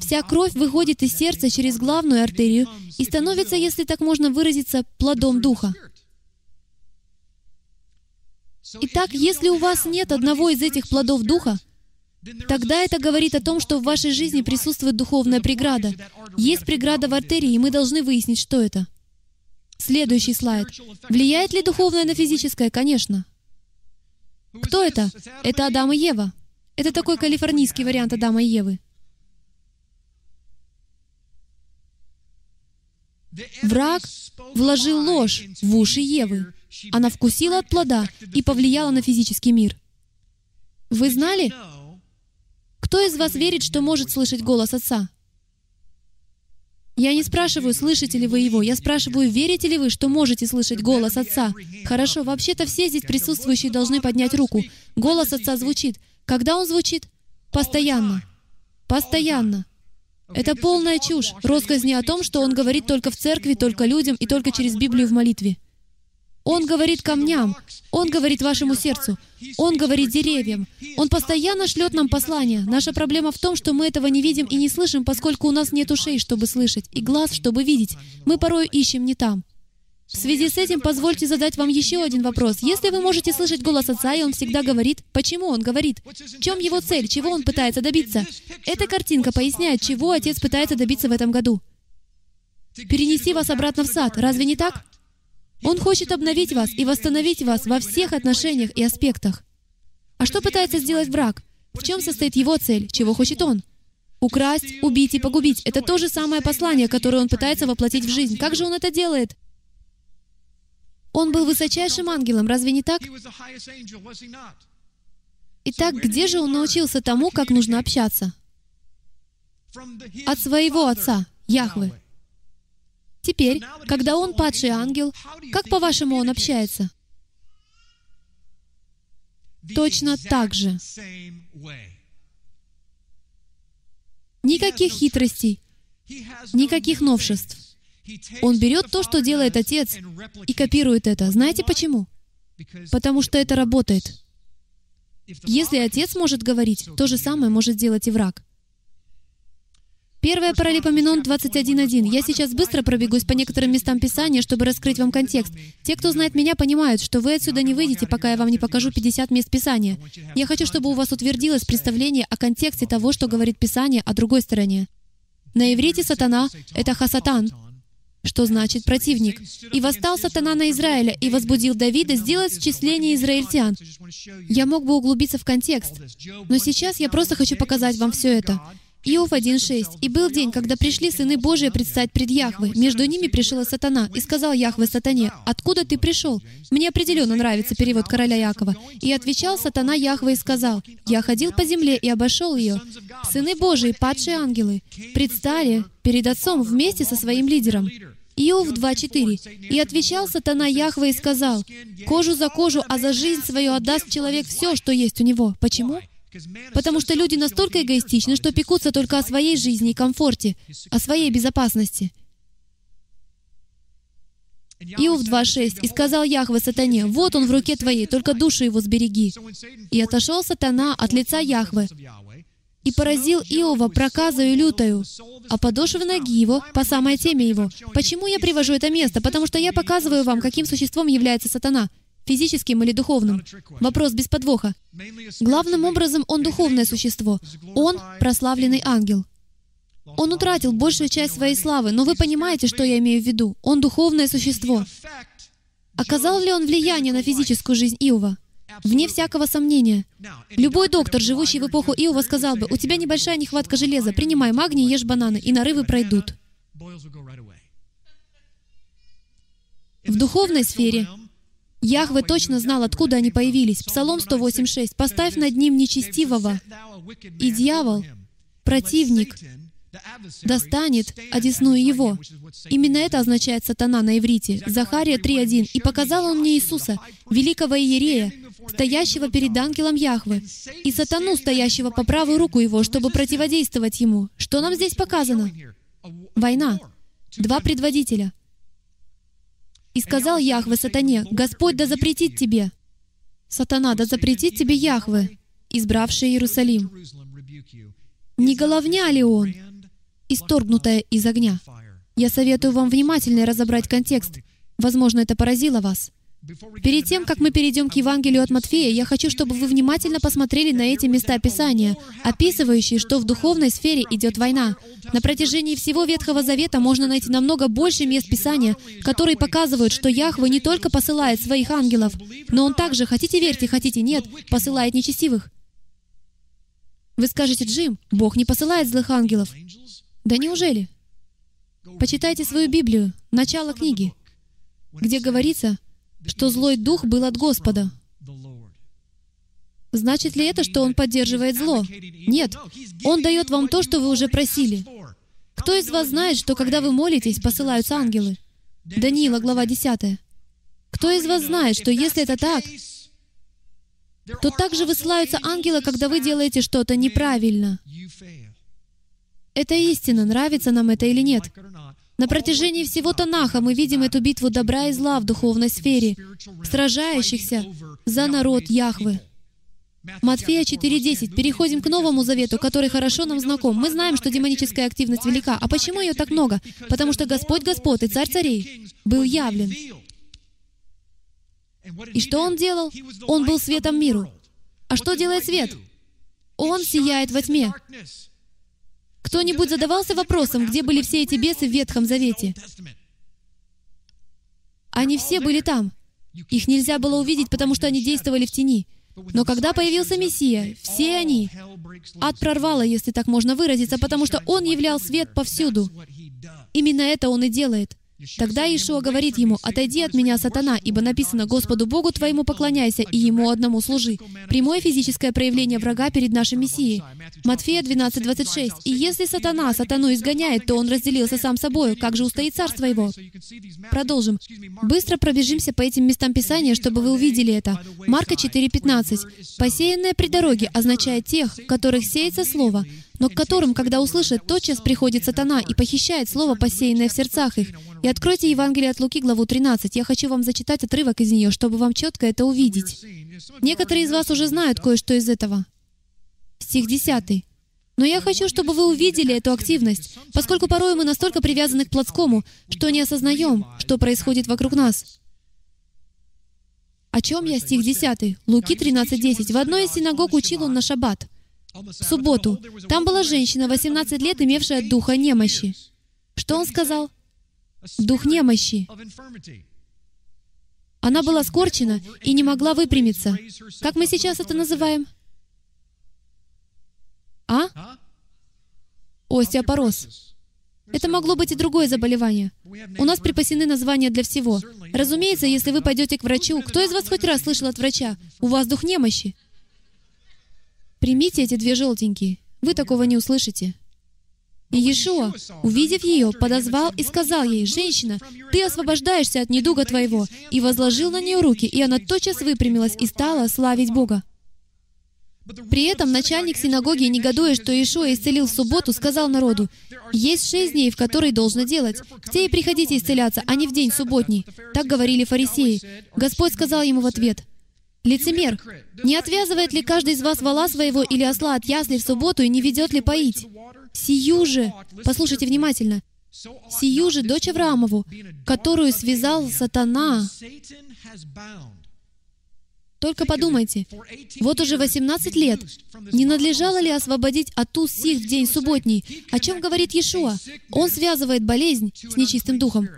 Вся кровь выходит из сердца через главную артерию и становится, если так можно выразиться, плодом Духа. Итак, если у вас нет одного из этих плодов Духа, тогда это говорит о том, что в вашей жизни присутствует духовная преграда. Есть преграда в артерии, и мы должны выяснить, что это. Следующий слайд. Влияет ли духовное на физическое? Конечно. Кто это? Это Адам и Ева. Это такой калифорнийский вариант Адама и Евы. Враг вложил ложь в уши Евы. Она вкусила от плода и повлияла на физический мир. Вы знали? Кто из вас верит, что может слышать голос Отца? Я не спрашиваю, слышите ли вы его, я спрашиваю, верите ли вы, что можете слышать голос Отца? Хорошо, вообще-то все здесь присутствующие должны поднять руку. Голос Отца звучит. Когда он звучит? Постоянно. Постоянно. Это полная чушь, россказни о том, что Он говорит только в церкви, только людям и только через Библию в молитве. Он говорит камням, Он говорит вашему сердцу, Он говорит деревьям. Он постоянно шлет нам послания. Наша проблема в том, что мы этого не видим и не слышим, поскольку у нас нет ушей, чтобы слышать, и глаз, чтобы видеть. Мы порой ищем не там. В связи с этим позвольте задать вам еще один вопрос. Если вы можете слышать голос Отца, и Он всегда говорит, почему Он говорит? В чем Его цель? Чего Он пытается добиться? Эта картинка поясняет, чего Отец пытается добиться в этом году. Перенести вас обратно в сад. Разве не так? Он хочет обновить вас и восстановить вас во всех отношениях и аспектах. А что пытается сделать враг? В чем состоит его цель? Чего хочет он? Украсть, убить и погубить. Это то же самое послание, которое он пытается воплотить в жизнь. Как же он это делает? Он был высочайшим ангелом, разве не так? Итак, где же он научился тому, как нужно общаться? От своего отца, Яхвы. Теперь, когда он падший ангел, как, по-вашему, он общается? Точно так же. Никаких хитростей, никаких новшеств. Он берет то, что делает Отец, и копирует это. Знаете почему? Потому что это работает. Если Отец может говорить, то же самое может сделать и враг. Первое Паралипоменон 21.1. Я сейчас быстро пробегусь по некоторым местам Писания, чтобы раскрыть вам контекст. Те, кто знает меня, понимают, что вы отсюда не выйдете, пока я вам не покажу 50 мест Писания. Я хочу, чтобы у вас утвердилось представление о контексте того, что говорит Писание о другой стороне. На иврите сатана — это хасатан, что значит противник. «И восстал сатана на Израиля, и возбудил Давида сделать счисление израильтян». Я мог бы углубиться в контекст, но сейчас я просто хочу показать вам все это. Иов 1.6. «И был день, когда пришли сыны Божии предстать пред Яхвы. Между ними пришел сатана, и сказал Яхве сатане, «Откуда ты пришел?» Мне определенно нравится перевод короля Якова. «И отвечал сатана Яхве и сказал, «Я ходил по земле и обошел ее. Сыны Божии, падшие ангелы, предстали перед Отцом вместе со своим лидером». Иов 2.4. «И отвечал сатана Яхве и сказал, «Кожу за кожу, а за жизнь свою отдаст человек все, что есть у него». Почему? Потому что люди настолько эгоистичны, что пекутся только о своей жизни и комфорте, о своей безопасности. Иов 2.6. «И сказал Яхве сатане, вот он в руке твоей, только душу его сбереги. И отошел сатана от лица Яхве, и поразил Иова проказою лютою, а подошвы ноги его по самой теме его. Почему я привожу это место? Потому что я показываю вам, каким существом является сатана — физическим или духовным? Вопрос без подвоха. Главным образом, он духовное существо. Он — прославленный ангел. Он утратил большую часть своей славы, но вы понимаете, что я имею в виду. Он духовное существо. Оказал ли он влияние на физическую жизнь Иова? Вне всякого сомнения. Любой доктор, живущий в эпоху Иова, сказал бы, у тебя небольшая нехватка железа, принимай магний, ешь бананы, и нарывы пройдут. В духовной сфере Яхве точно знал, откуда они появились. Псалом 108.6. «Поставь над ним нечестивого, и дьявол, противник, достанет одесную его». Именно это означает «сатана» на иврите. Захария 3.1. «И показал он мне Иисуса, великого Иерея, стоящего перед ангелом Яхвы, и сатану, стоящего по правую руку его, чтобы противодействовать ему». Что нам здесь показано? Война. Два предводителя — и сказал Яхве сатане, «Господь да запретит тебе». Сатана, да запретит тебе Яхве, избравший Иерусалим. Не головня ли он, исторгнутая из огня? Я советую вам внимательно разобрать контекст. Возможно, это поразило вас. Перед тем, как мы перейдем к Евангелию от Матфея, я хочу, чтобы вы внимательно посмотрели на эти места Писания, описывающие, что в духовной сфере идет война. На протяжении всего Ветхого Завета можно найти намного больше мест Писания, которые показывают, что Яхве не только посылает своих ангелов, но Он также, хотите верьте, хотите нет, посылает нечестивых. Вы скажете, Джим, Бог не посылает злых ангелов. Да неужели? Почитайте свою Библию, начало книги, где говорится, что злой дух был от Господа. Значит ли это, что он поддерживает зло? Нет. Он дает вам то, что вы уже просили. Кто из вас знает, что когда вы молитесь, посылаются ангелы? Даниила, глава 10. Кто из вас знает, что если это так, то также высылаются ангелы, когда вы делаете что-то неправильно? Это истина, нравится нам это или нет. На протяжении всего Танаха мы видим эту битву добра и зла в духовной сфере, сражающихся за народ Яхвы. Матфея 4.10. Переходим к Новому Завету, который хорошо нам знаком. Мы знаем, что демоническая активность велика. А почему ее так много? Потому что Господь Господь и Царь Царей был явлен. И что Он делал? Он был светом миру. А что делает свет? Он сияет во тьме. Кто-нибудь задавался вопросом, где были все эти бесы в Ветхом Завете? Они все были там. Их нельзя было увидеть, потому что они действовали в тени. Но когда появился Мессия, все они, ад прорвало, если так можно выразиться, потому что Он являл свет повсюду. Именно это Он и делает. Тогда Иешуа говорит ему, «Отойди от меня, сатана, ибо написано, Господу Богу твоему поклоняйся и Ему одному служи». Прямое физическое проявление врага перед нашим Мессией. Матфея 12, 26. «И если сатана сатану изгоняет, то он разделился сам собой. Как же устоит царство его?» Продолжим. Быстро пробежимся по этим местам Писания, чтобы вы увидели это. Марка 4, 15. «Посеянное при дороге» означает тех, в которых сеется слово, но к которым, когда услышат, тотчас приходит сатана и похищает слово, посеянное в сердцах их. И откройте Евангелие от Луки, главу 13. Я хочу вам зачитать отрывок из нее, чтобы вам четко это увидеть. Некоторые из вас уже знают кое-что из этого. Стих 10. Но я хочу, чтобы вы увидели эту активность, поскольку порой мы настолько привязаны к плотскому, что не осознаем, что происходит вокруг нас. О чем я? Стих 10. Луки 13.10. В одной из синагог учил он на шаббат в субботу. Там была женщина, 18 лет, имевшая духа немощи. Что он сказал? Дух немощи. Она была скорчена и не могла выпрямиться. Как мы сейчас это называем? А? Остеопороз. Это могло быть и другое заболевание. У нас припасены названия для всего. Разумеется, если вы пойдете к врачу, кто из вас хоть раз слышал от врача? У вас дух немощи. Примите эти две желтенькие. Вы такого не услышите. И Иешуа, увидев ее, подозвал и сказал ей, «Женщина, ты освобождаешься от недуга твоего», и возложил на нее руки, и она тотчас выпрямилась и стала славить Бога. При этом начальник синагоги, негодуя, что Иешуа исцелил в субботу, сказал народу, «Есть шесть дней, в которые должно делать. Те и приходите исцеляться, а не в день субботний». Так говорили фарисеи. Господь сказал ему в ответ, Лицемер, не отвязывает ли каждый из вас вала своего или осла от ясли в субботу и не ведет ли поить? Сию же, послушайте внимательно, сию же дочь Авраамову, которую связал сатана. Только подумайте, вот уже 18 лет, не надлежало ли освободить от уз сих в день субботний? О чем говорит Иешуа? Он связывает болезнь с нечистым духом.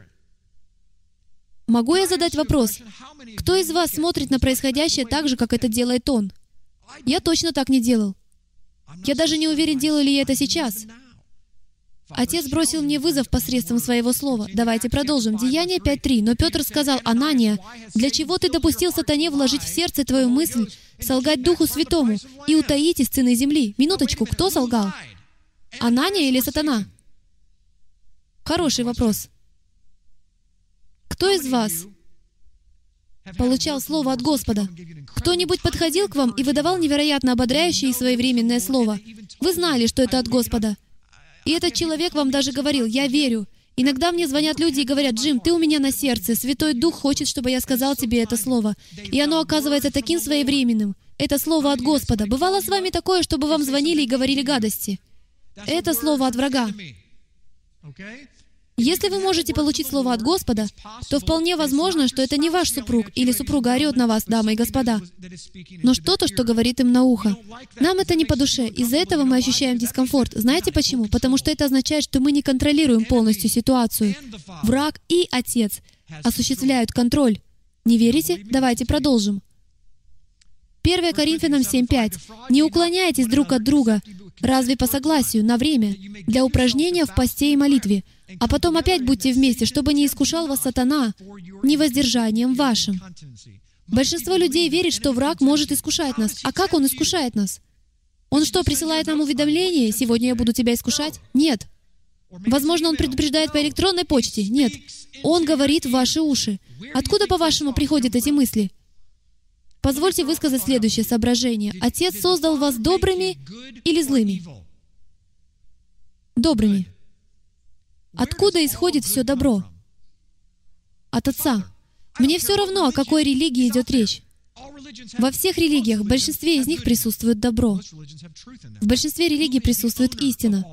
Могу я задать вопрос? Кто из вас смотрит на происходящее так же, как это делает он? Я точно так не делал. Я даже не уверен, делаю ли я это сейчас. Отец бросил мне вызов посредством своего слова. Давайте продолжим. Деяние 5.3. Но Петр сказал, «Анания, для чего ты допустил сатане вложить в сердце твою мысль, солгать Духу Святому и утаить из цены земли?» Минуточку, кто солгал? Анания или сатана? Хороший вопрос. Кто из вас получал слово от Господа? Кто-нибудь подходил к вам и выдавал невероятно ободряющее и своевременное слово? Вы знали, что это от Господа. И этот человек вам даже говорил, «Я верю». Иногда мне звонят люди и говорят, «Джим, ты у меня на сердце. Святой Дух хочет, чтобы я сказал тебе это слово». И оно оказывается таким своевременным. Это слово от Господа. Бывало с вами такое, чтобы вам звонили и говорили гадости? Это слово от врага. Если вы можете получить слово от Господа, то вполне возможно, что это не ваш супруг или супруга орет на вас, дамы и господа, но что-то, что говорит им на ухо. Нам это не по душе. Из-за этого мы ощущаем дискомфорт. Знаете почему? Потому что это означает, что мы не контролируем полностью ситуацию. Враг и Отец осуществляют контроль. Не верите? Давайте продолжим. 1 Коринфянам 7.5. «Не уклоняйтесь друг от друга, разве по согласию, на время, для упражнения в посте и молитве, а потом опять будьте вместе, чтобы не искушал вас сатана невоздержанием вашим. Большинство людей верит, что враг может искушать нас. А как он искушает нас? Он что, присылает нам уведомление, «Сегодня я буду тебя искушать»? Нет. Возможно, он предупреждает по электронной почте? Нет. Он говорит в ваши уши. Откуда, по-вашему, приходят эти мысли? Позвольте высказать следующее соображение. Отец создал вас добрыми или злыми? Добрыми. Откуда исходит все добро? От Отца. Мне все равно, о какой религии идет речь. Во всех религиях, в большинстве из них присутствует добро. В большинстве религий присутствует истина.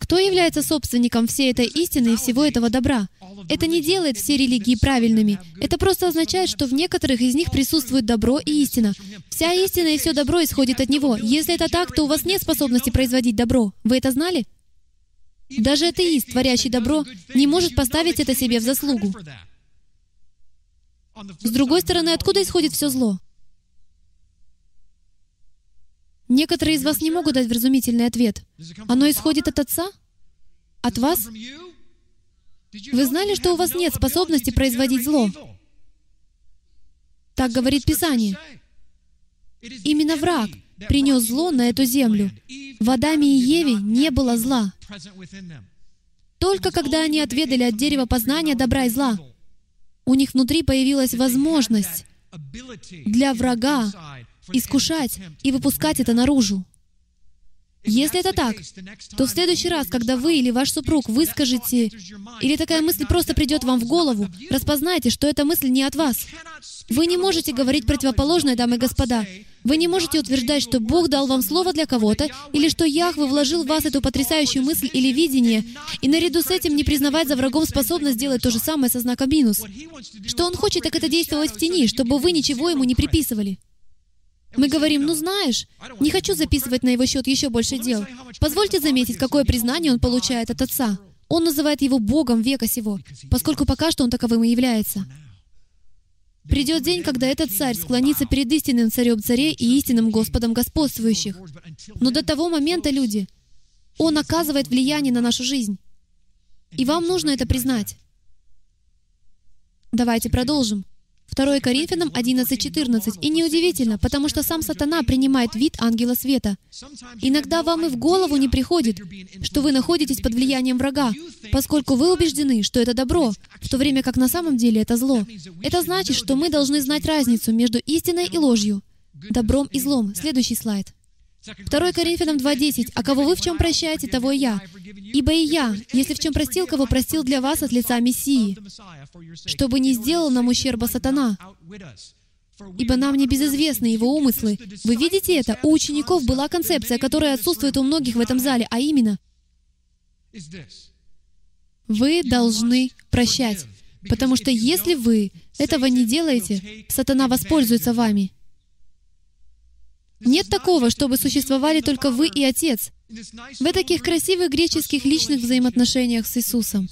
Кто является собственником всей этой истины и всего этого добра? Это не делает все религии правильными. Это просто означает, что в некоторых из них присутствует добро и истина. Вся истина и все добро исходит от Него. Если это так, то у вас нет способности производить добро. Вы это знали? Даже атеист, творящий добро, не может поставить это себе в заслугу. С другой стороны, откуда исходит все зло? Некоторые из вас не могут дать вразумительный ответ. Оно исходит от Отца? От вас? Вы знали, что у вас нет способности производить зло? Так говорит Писание. Именно враг принес зло на эту землю. В Адаме и Еве не было зла. Только когда они отведали от дерева познания добра и зла, у них внутри появилась возможность для врага искушать и выпускать это наружу. Если это так, то в следующий раз, когда вы или ваш супруг выскажете, или такая мысль просто придет вам в голову, распознайте, что эта мысль не от вас. Вы не можете говорить противоположное, дамы и господа. Вы не можете утверждать, что Бог дал вам слово для кого-то, или что Яхве вложил в вас эту потрясающую мысль или видение, и наряду с этим не признавать за врагом способность сделать то же самое со знаком минус. Что Он хочет, так это действовать в тени, чтобы вы ничего Ему не приписывали. Мы говорим, ну знаешь, не хочу записывать на его счет еще больше дел. Позвольте заметить, какое признание он получает от Отца. Он называет его Богом века сего, поскольку пока что он таковым и является. Придет день, когда этот царь склонится перед истинным царем царей и истинным Господом господствующих. Но до того момента, люди, он оказывает влияние на нашу жизнь. И вам нужно это признать. Давайте продолжим. 2 Коринфянам 11.14. И неудивительно, потому что сам сатана принимает вид ангела света. Иногда вам и в голову не приходит, что вы находитесь под влиянием врага, поскольку вы убеждены, что это добро, в то время как на самом деле это зло. Это значит, что мы должны знать разницу между истиной и ложью, добром и злом. Следующий слайд. 2 Коринфянам 2.10. «А кого вы в чем прощаете, того я. Ибо и я, если в чем простил, кого простил для вас от лица Мессии, чтобы не сделал нам ущерба сатана. Ибо нам не безызвестны его умыслы. Вы видите это? У учеников была концепция, которая отсутствует у многих в этом зале, а именно, вы должны прощать. Потому что если вы этого не делаете, сатана воспользуется вами. Нет такого, чтобы существовали только вы и Отец. В таких красивых греческих личных взаимоотношениях с Иисусом.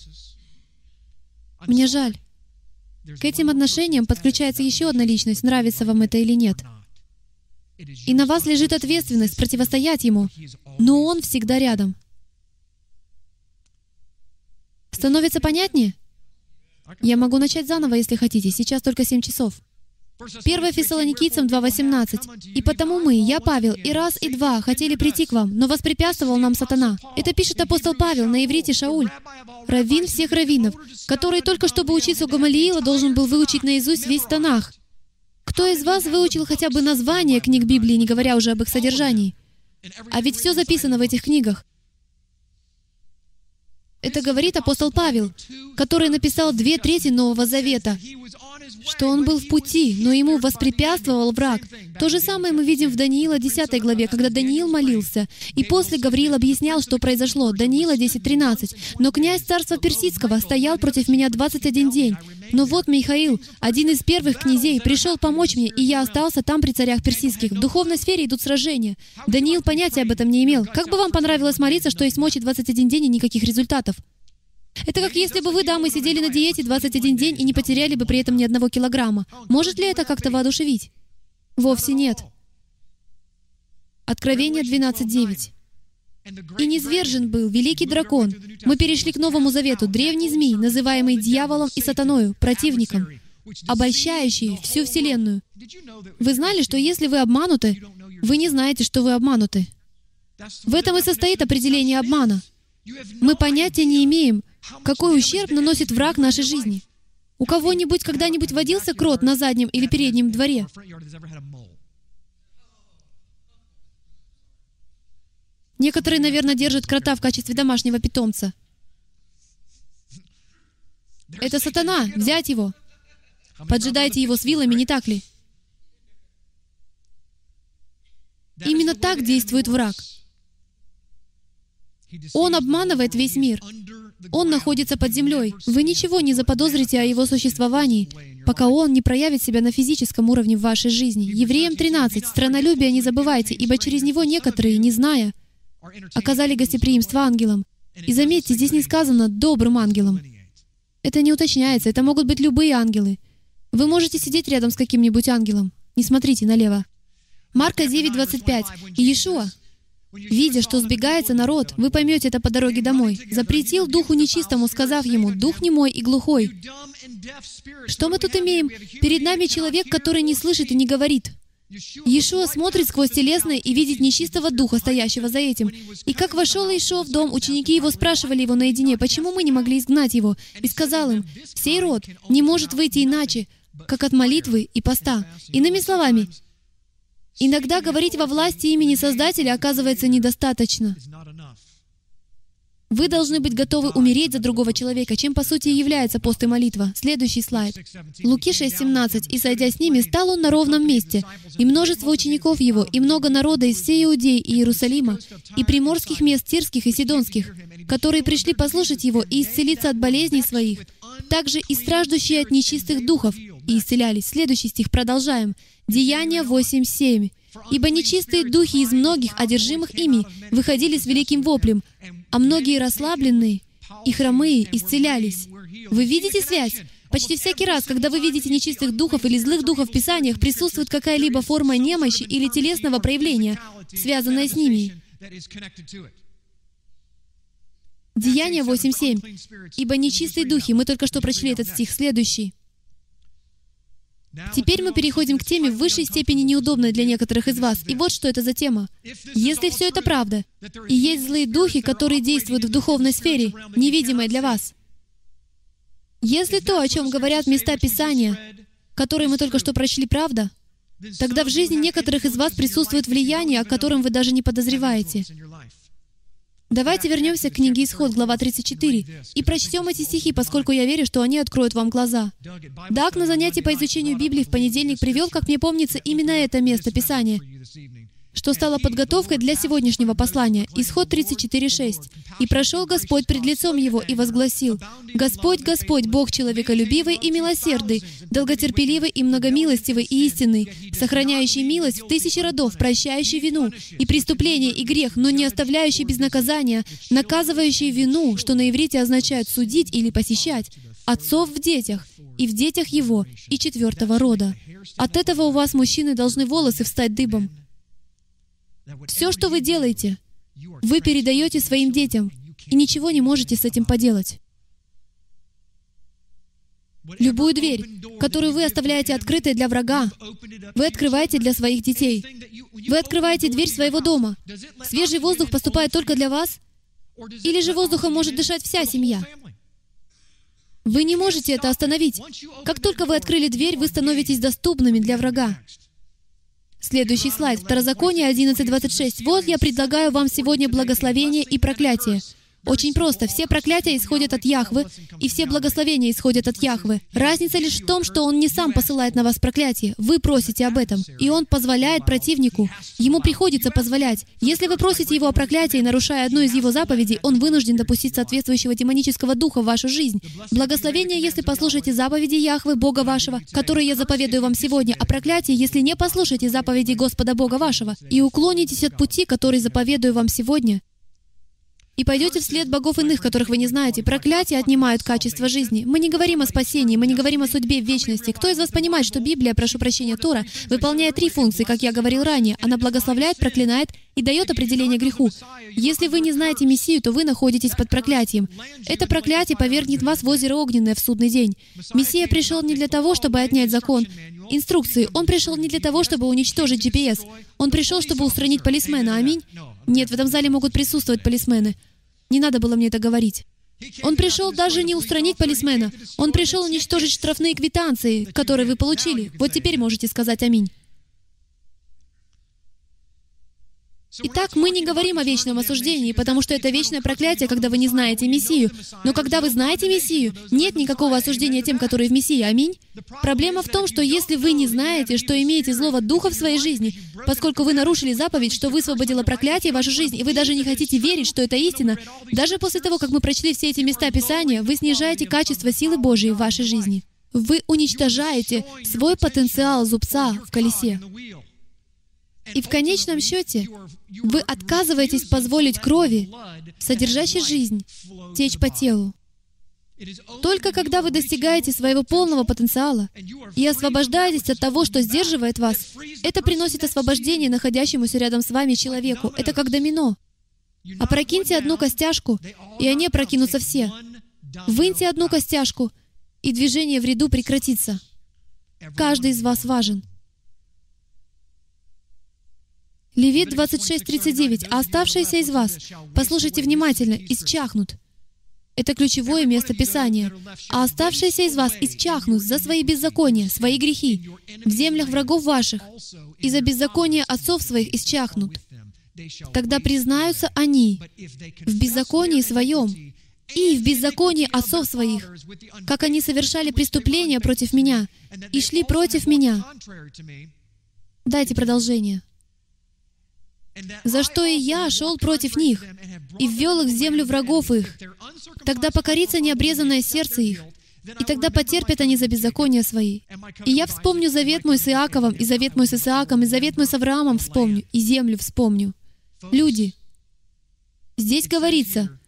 Мне жаль. К этим отношениям подключается еще одна личность, нравится вам это или нет. И на вас лежит ответственность противостоять Ему, но Он всегда рядом. Становится понятнее? Я могу начать заново, если хотите. Сейчас только 7 часов. 1 Фессалоникийцам 2.18. «И потому мы, я, Павел, и раз, и два хотели прийти к вам, но воспрепятствовал нам сатана». Это пишет апостол Павел на иврите Шауль, раввин всех раввинов, который только чтобы учиться у Гамалиила должен был выучить наизусть весь Танах. Кто из вас выучил хотя бы название книг Библии, не говоря уже об их содержании? А ведь все записано в этих книгах. Это говорит апостол Павел, который написал две трети Нового Завета что он был в пути, но ему воспрепятствовал враг. То же самое мы видим в Даниила 10 главе, когда Даниил молился. И после Гавриил объяснял, что произошло. Даниила 10.13. «Но князь царства Персидского стоял против меня 21 день. Но вот Михаил, один из первых князей, пришел помочь мне, и я остался там при царях персидских. В духовной сфере идут сражения. Даниил понятия об этом не имел. Как бы вам понравилось молиться, что есть мочи 21 день и никаких результатов? Это как если бы вы, дамы, сидели на диете 21 день и не потеряли бы при этом ни одного килограмма. Может ли это как-то воодушевить? Вовсе нет. Откровение 12.9. «И низвержен был великий дракон. Мы перешли к Новому Завету, древний змей, называемый дьяволом и сатаною, противником, обольщающий всю Вселенную. Вы знали, что если вы обмануты, вы не знаете, что вы обмануты. В этом и состоит определение обмана. Мы понятия не имеем, какой ущерб наносит враг нашей жизни. У кого-нибудь когда-нибудь водился крот на заднем или переднем дворе? Некоторые, наверное, держат крота в качестве домашнего питомца. Это сатана, взять его. Поджидайте его с вилами, не так ли? Именно так действует враг. Он обманывает весь мир. Он находится под землей. Вы ничего не заподозрите о его существовании, пока он не проявит себя на физическом уровне в вашей жизни. Евреям 13. «Странолюбие не забывайте, ибо через него некоторые, не зная, оказали гостеприимство ангелам». И заметьте, здесь не сказано «добрым ангелам». Это не уточняется, это могут быть любые ангелы. Вы можете сидеть рядом с каким-нибудь ангелом. Не смотрите налево. Марка 9:25. И Иешуа, видя, что сбегается народ, вы поймете это по дороге домой, запретил духу нечистому, сказав ему, «Дух немой и глухой». Что мы тут имеем? Перед нами человек, который не слышит и не говорит. Иешуа смотрит сквозь телесное и видит нечистого духа, стоящего за этим. И как вошел Иешуа в дом, ученики его спрашивали его наедине, почему мы не могли изгнать его, и сказал им, «Сей род не может выйти иначе, как от молитвы и поста». Иными словами, иногда говорить во власти имени Создателя оказывается недостаточно. Вы должны быть готовы умереть за другого человека, чем по сути и является пост и молитва. Следующий слайд. Луки 6:17. «И сойдя с ними, стал он на ровном месте, и множество учеников его, и много народа из всей Иудеи и Иерусалима, и приморских мест Тирских и Сидонских, которые пришли послушать его и исцелиться от болезней своих, также и страждущие от нечистых духов, и исцелялись». Следующий стих, продолжаем. Деяния 8:7. Ибо нечистые духи из многих, одержимых ими, выходили с великим воплем, а многие расслабленные и хромые исцелялись. Вы видите связь? Почти всякий раз, когда вы видите нечистых духов или злых духов в Писаниях, присутствует какая-либо форма немощи или телесного проявления, связанная с ними. Деяние 8.7. «Ибо нечистые духи», мы только что прочли этот стих, следующий. Теперь мы переходим к теме в высшей степени неудобной для некоторых из вас. И вот что это за тема. Если все это правда, и есть злые духи, которые действуют в духовной сфере, невидимой для вас, если то, о чем говорят места Писания, которые мы только что прочли, правда, тогда в жизни некоторых из вас присутствует влияние, о котором вы даже не подозреваете. Давайте вернемся к книге Исход, глава 34, и прочтем эти стихи, поскольку я верю, что они откроют вам глаза. Даг на занятии по изучению Библии в понедельник привел, как мне помнится, именно это место Писания что стало подготовкой для сегодняшнего послания. Исход 34.6. «И прошел Господь пред лицом его и возгласил, «Господь, Господь, Бог человеколюбивый и милосердный, долготерпеливый и многомилостивый и истинный, сохраняющий милость в тысячи родов, прощающий вину и преступление и грех, но не оставляющий без наказания, наказывающий вину, что на иврите означает судить или посещать, отцов в детях, и в детях его, и четвертого рода. От этого у вас, мужчины, должны волосы встать дыбом. Все, что вы делаете, вы передаете своим детям, и ничего не можете с этим поделать. Любую дверь, которую вы оставляете открытой для врага, вы открываете для своих детей. Вы открываете дверь своего дома. Свежий воздух поступает только для вас? Или же воздухом может дышать вся семья? Вы не можете это остановить. Как только вы открыли дверь, вы становитесь доступными для врага. Следующий слайд. Второзаконие 11.26. «Вот я предлагаю вам сегодня благословение и проклятие. Очень просто. Все проклятия исходят от Яхвы, и все благословения исходят от Яхвы. Разница лишь в том, что Он не сам посылает на вас проклятие. Вы просите об этом. И Он позволяет противнику. Ему приходится позволять. Если вы просите Его о проклятии, нарушая одну из Его заповедей, Он вынужден допустить соответствующего демонического духа в вашу жизнь. Благословение, если послушаете заповеди Яхвы, Бога вашего, которые я заповедую вам сегодня, а проклятие, если не послушаете заповеди Господа Бога вашего и уклонитесь от пути, который заповедую вам сегодня, и пойдете вслед богов иных, которых вы не знаете. Проклятия отнимают качество жизни. Мы не говорим о спасении, мы не говорим о судьбе в вечности. Кто из вас понимает, что Библия, прошу прощения, Тора, выполняет три функции, как я говорил ранее? Она благословляет, проклинает и дает определение греху. Если вы не знаете Мессию, то вы находитесь под проклятием. Это проклятие повергнет вас в озеро Огненное в судный день. Мессия пришел не для того, чтобы отнять закон, инструкции. Он пришел не для того, чтобы уничтожить GPS. Он пришел, чтобы устранить полисмена. Аминь. Нет, в этом зале могут присутствовать полисмены. Не надо было мне это говорить. Он пришел даже не устранить полисмена. Он пришел уничтожить штрафные квитанции, которые вы получили. Вот теперь можете сказать «Аминь». Итак, мы не говорим о вечном осуждении, потому что это вечное проклятие, когда вы не знаете Мессию. Но когда вы знаете Мессию, нет никакого осуждения тем, которые в Мессии. Аминь. Проблема в том, что если вы не знаете, что имеете злого духа в своей жизни, поскольку вы нарушили заповедь, что высвободило проклятие в вашу жизнь, и вы даже не хотите верить, что это истина, даже после того, как мы прочли все эти места Писания, вы снижаете качество силы Божьей в вашей жизни. Вы уничтожаете свой потенциал зубца в колесе. И в конечном счете вы отказываетесь позволить крови, содержащей жизнь, течь по телу. Только когда вы достигаете своего полного потенциала и освобождаетесь от того, что сдерживает вас, это приносит освобождение находящемуся рядом с вами человеку. Это как домино. Опрокиньте одну костяшку, и они опрокинутся все. Выньте одну костяшку, и движение в ряду прекратится. Каждый из вас важен. Левит 26.39. «А оставшиеся из вас, послушайте внимательно, исчахнут». Это ключевое место Писания. «А оставшиеся из вас исчахнут за свои беззакония, свои грехи, в землях врагов ваших, и за беззаконие отцов своих исчахнут. Тогда признаются они в беззаконии своем и в беззаконии отцов своих, как они совершали преступления против меня и шли против меня». Дайте продолжение за что и я шел против них и ввел их в землю врагов их. Тогда покорится необрезанное сердце их, и тогда потерпят они за беззакония свои. И я вспомню завет мой с Иаковом, и завет мой с Исааком, и завет мой с Авраамом вспомню, и землю вспомню. Люди, здесь говорится,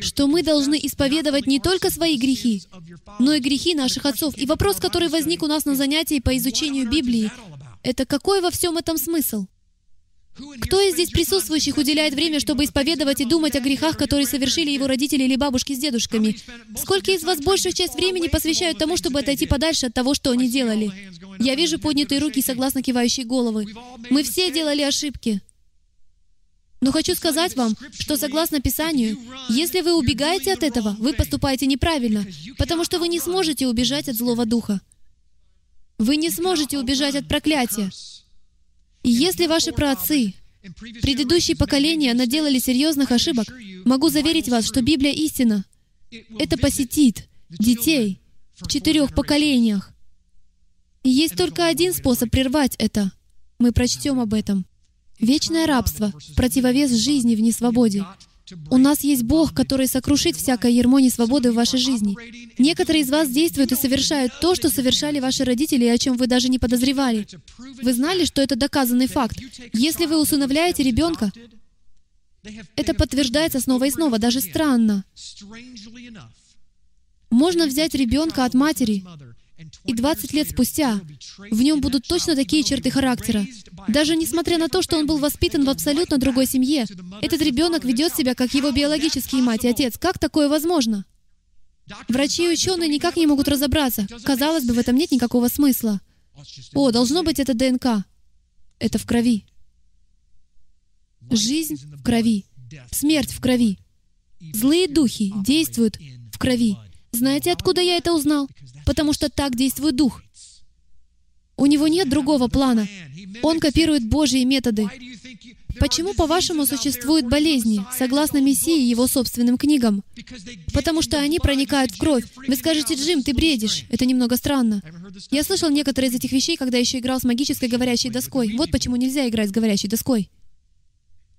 что мы должны исповедовать не только свои грехи, но и грехи наших отцов. И вопрос, который возник у нас на занятии по изучению Библии, это какой во всем этом смысл? Кто из здесь присутствующих уделяет время, чтобы исповедовать и думать о грехах, которые совершили его родители или бабушки с дедушками? Сколько из вас большую часть времени посвящают тому, чтобы отойти подальше от того, что они делали? Я вижу поднятые руки и согласно кивающие головы. Мы все делали ошибки. Но хочу сказать вам, что согласно Писанию, если вы убегаете от этого, вы поступаете неправильно, потому что вы не сможете убежать от злого духа. Вы не сможете убежать от проклятия. Если ваши праотцы, предыдущие поколения наделали серьезных ошибок, могу заверить вас, что Библия истина. Это посетит детей в четырех поколениях. И есть только один способ прервать это. Мы прочтем об этом. Вечное рабство противовес жизни в несвободе. У нас есть Бог, который сокрушит всякое ермо несвободы в вашей жизни. Некоторые из вас действуют и совершают то, что совершали ваши родители, о чем вы даже не подозревали. Вы знали, что это доказанный факт. Если вы усыновляете ребенка, это подтверждается снова и снова, даже странно. Можно взять ребенка от матери, и 20 лет спустя в нем будут точно такие черты характера. Даже несмотря на то, что он был воспитан в абсолютно другой семье, этот ребенок ведет себя как его биологический мать и отец. Как такое возможно? Врачи и ученые никак не могут разобраться. Казалось бы, в этом нет никакого смысла. О, должно быть это ДНК. Это в крови. Жизнь в крови. Смерть в крови. Злые духи действуют в крови. Знаете, откуда я это узнал? Потому что так действует Дух. У него нет другого плана. Он копирует Божьи методы. Почему, по-вашему, существуют болезни, согласно Мессии и его собственным книгам? Потому что они проникают в кровь. Вы скажете, Джим, ты бредишь. Это немного странно. Я слышал некоторые из этих вещей, когда еще играл с магической говорящей доской. Вот почему нельзя играть с говорящей доской.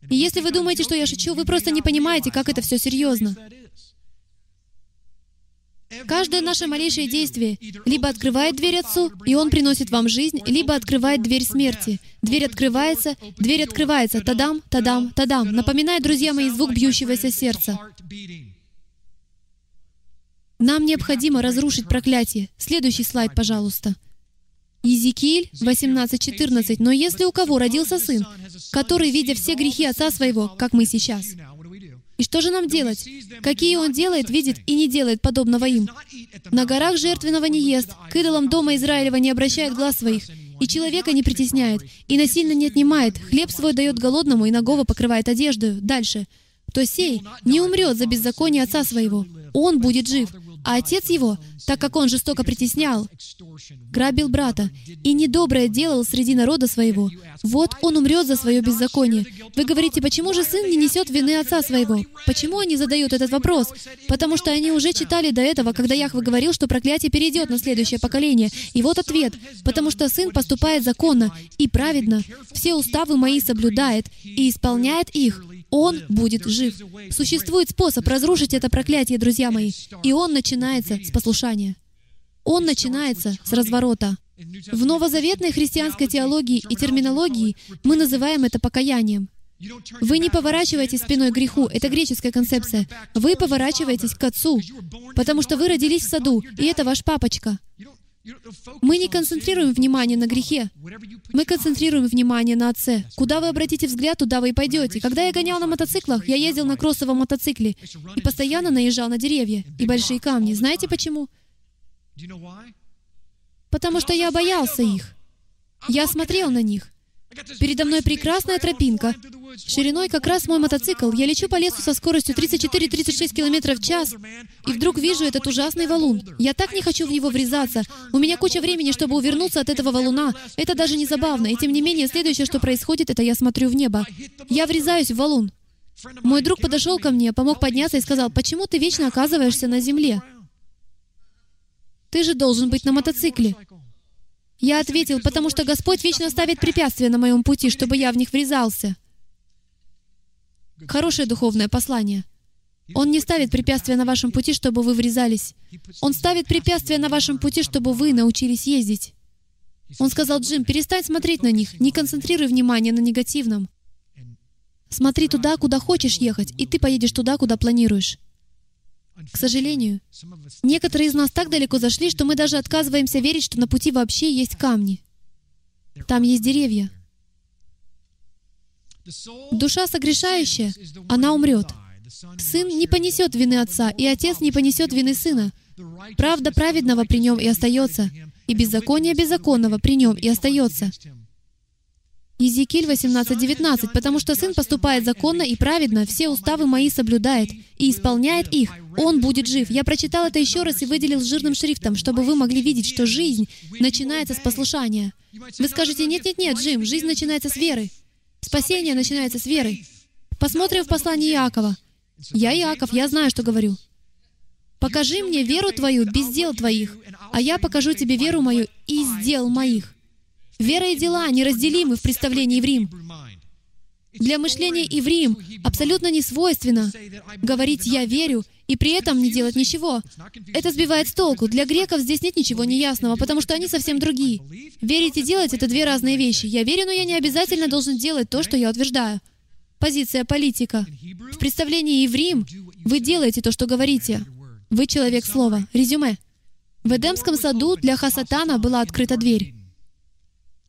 И если вы думаете, что я шучу, вы просто не понимаете, как это все серьезно. Каждое наше малейшее действие либо открывает дверь Отцу, и Он приносит вам жизнь, либо открывает дверь смерти. Дверь открывается, дверь открывается, тадам, тадам, тадам. Напоминает, друзья мои, звук бьющегося сердца. Нам необходимо разрушить проклятие. Следующий слайд, пожалуйста. Езекииль 18.14. «Но если у кого родился сын, который, видя все грехи отца своего, как мы сейчас, и что же нам делать? Какие он делает, видит и не делает подобного им? На горах жертвенного не ест, к идолам дома Израилева не обращает глаз своих, и человека не притесняет, и насильно не отнимает, хлеб свой дает голодному, и нагого покрывает одеждою. Дальше. То сей не умрет за беззаконие отца своего. Он будет жив. А отец его, так как он жестоко притеснял, грабил брата и недоброе делал среди народа своего, вот он умрет за свое беззаконие. Вы говорите, почему же сын не несет вины отца своего? Почему они задают этот вопрос? Потому что они уже читали до этого, когда Яхве говорил, что проклятие перейдет на следующее поколение. И вот ответ. Потому что сын поступает законно и праведно, все уставы мои соблюдает и исполняет их, он будет жив. Существует способ разрушить это проклятие, друзья мои, и он начинается с послушания. Он начинается с разворота. В новозаветной христианской теологии и терминологии мы называем это покаянием. Вы не поворачиваетесь спиной к греху. Это греческая концепция. Вы поворачиваетесь к Отцу, потому что вы родились в саду, и это ваш папочка. Мы не концентрируем внимание на грехе. Мы концентрируем внимание на Отце. Куда вы обратите взгляд, туда вы и пойдете. Когда я гонял на мотоциклах, я ездил на кроссовом мотоцикле и постоянно наезжал на деревья и большие камни. Знаете почему? Потому что я боялся их. Я смотрел на них. Передо мной прекрасная тропинка. Шириной как раз мой мотоцикл. Я лечу по лесу со скоростью 34-36 км в час. И вдруг вижу этот ужасный валун. Я так не хочу в него врезаться. У меня куча времени, чтобы увернуться от этого валуна. Это даже не забавно. И тем не менее, следующее, что происходит, это я смотрю в небо. Я врезаюсь в валун. Мой друг подошел ко мне, помог подняться и сказал, «Почему ты вечно оказываешься на земле? Ты же должен быть на мотоцикле». Я ответил, потому что Господь вечно ставит препятствия на моем пути, чтобы я в них врезался. Хорошее духовное послание. Он не ставит препятствия на вашем пути, чтобы вы врезались. Он ставит препятствия на вашем пути, чтобы вы научились ездить. Он сказал, Джим, перестань смотреть на них, не концентрируй внимание на негативном. Смотри туда, куда хочешь ехать, и ты поедешь туда, куда планируешь. К сожалению, некоторые из нас так далеко зашли, что мы даже отказываемся верить, что на пути вообще есть камни. Там есть деревья. Душа согрешающая, она умрет. Сын не понесет вины отца, и отец не понесет вины сына. Правда праведного при нем и остается, и беззаконие беззаконного при нем и остается. Езекииль 18:19, «Потому что сын поступает законно и праведно, все уставы мои соблюдает и исполняет их, он будет жив». Я прочитал это еще раз и выделил жирным шрифтом, чтобы вы могли видеть, что жизнь начинается с послушания. Вы скажете, «Нет-нет-нет, Джим, жизнь начинается с веры». Спасение начинается с веры. Посмотрим в послании Иакова. Я Иаков, я знаю, что говорю. «Покажи мне веру твою без дел твоих, а я покажу тебе веру мою из дел моих». Вера и дела неразделимы в представлении евреям. Для мышления евреям абсолютно не свойственно говорить «я верю» и при этом не делать ничего. Это сбивает с толку. Для греков здесь нет ничего неясного, потому что они совсем другие. Верить и делать — это две разные вещи. Я верю, но я не обязательно должен делать то, что я утверждаю. Позиция политика. В представлении евреям вы делаете то, что говорите. Вы человек слова. Резюме. В Эдемском саду для Хасатана была открыта дверь.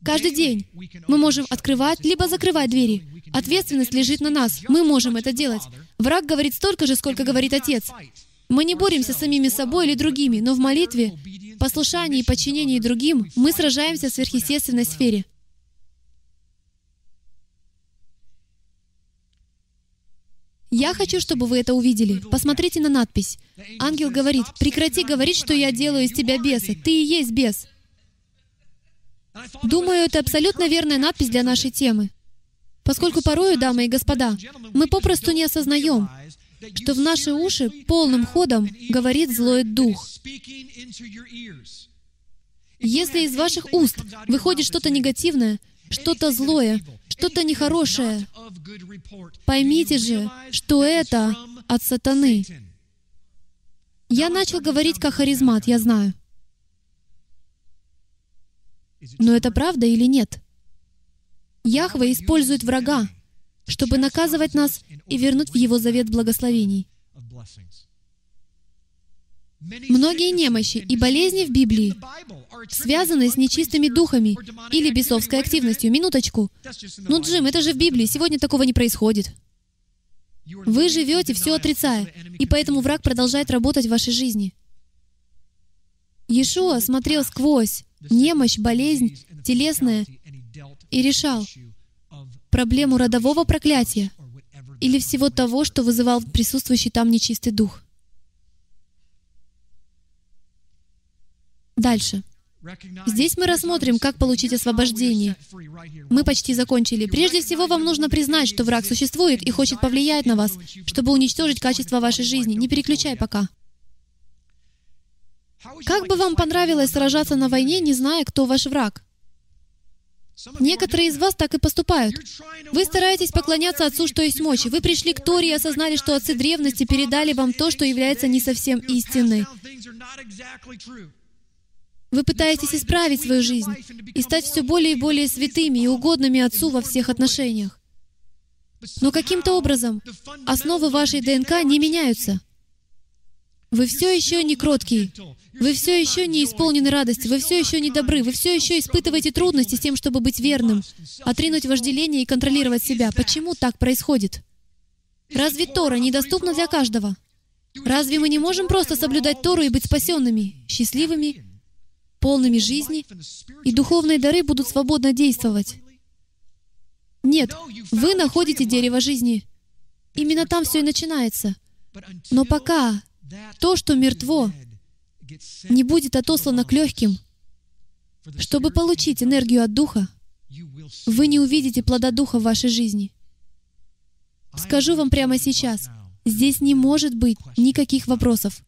Каждый день мы можем открывать либо закрывать двери. Ответственность лежит на нас. Мы можем это делать. Враг говорит столько же, сколько говорит Отец. Мы не боремся с самими собой или другими, но в молитве, послушании и подчинении другим мы сражаемся в сверхъестественной сфере. Я хочу, чтобы вы это увидели. Посмотрите на надпись. Ангел говорит, «Прекрати говорить, что я делаю из тебя беса. Ты и есть бес». Думаю, это абсолютно верная надпись для нашей темы. Поскольку порою, дамы и господа, мы попросту не осознаем, что в наши уши полным ходом говорит злой дух. Если из ваших уст выходит что-то негативное, что-то злое, что-то нехорошее, поймите же, что это от сатаны. Я начал говорить как харизмат, я знаю. Но это правда или нет? Яхве использует врага, чтобы наказывать нас и вернуть в Его завет благословений. Многие немощи и болезни в Библии связаны с нечистыми духами или бесовской активностью. Минуточку. Ну, Джим, это же в Библии. Сегодня такого не происходит. Вы живете, все отрицая, и поэтому враг продолжает работать в вашей жизни. Иешуа смотрел сквозь немощь, болезнь, телесная, и решал проблему родового проклятия или всего того, что вызывал присутствующий там нечистый дух. Дальше. Здесь мы рассмотрим, как получить освобождение. Мы почти закончили. Прежде всего, вам нужно признать, что враг существует и хочет повлиять на вас, чтобы уничтожить качество вашей жизни. Не переключай пока. Как бы вам понравилось сражаться на войне, не зная, кто ваш враг? Некоторые из вас так и поступают. Вы стараетесь поклоняться Отцу, что есть мочи. Вы пришли к Торе и осознали, что отцы древности передали вам то, что является не совсем истинной. Вы пытаетесь исправить свою жизнь и стать все более и более святыми и угодными Отцу во всех отношениях. Но каким-то образом основы вашей ДНК не меняются. Вы все еще не кроткий. Вы все еще не исполнены радости. Вы все еще не добры. Вы все еще испытываете трудности с тем, чтобы быть верным, отринуть вожделение и контролировать себя. Почему так происходит? Разве Тора недоступна для каждого? Разве мы не можем просто соблюдать Тору и быть спасенными, счастливыми, полными жизни, и духовные дары будут свободно действовать? Нет, вы находите дерево жизни. Именно там все и начинается. Но пока то, что мертво, не будет отослано к легким, чтобы получить энергию от Духа, вы не увидите плода Духа в вашей жизни. Скажу вам прямо сейчас, здесь не может быть никаких вопросов.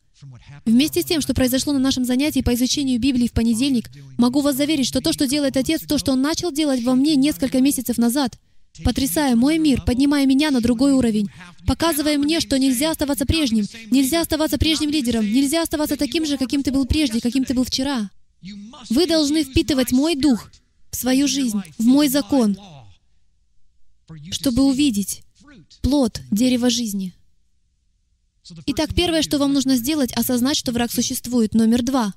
Вместе с тем, что произошло на нашем занятии по изучению Библии в понедельник, могу вас заверить, что то, что делает Отец, то, что Он начал делать во мне несколько месяцев назад, потрясая мой мир, поднимая меня на другой уровень, показывая мне, что нельзя оставаться прежним, нельзя оставаться прежним лидером, нельзя оставаться таким же, каким ты был прежде, каким ты был вчера. Вы должны впитывать мой дух в свою жизнь, в мой закон, чтобы увидеть плод дерева жизни. Итак, первое, что вам нужно сделать, осознать, что враг существует. Номер два.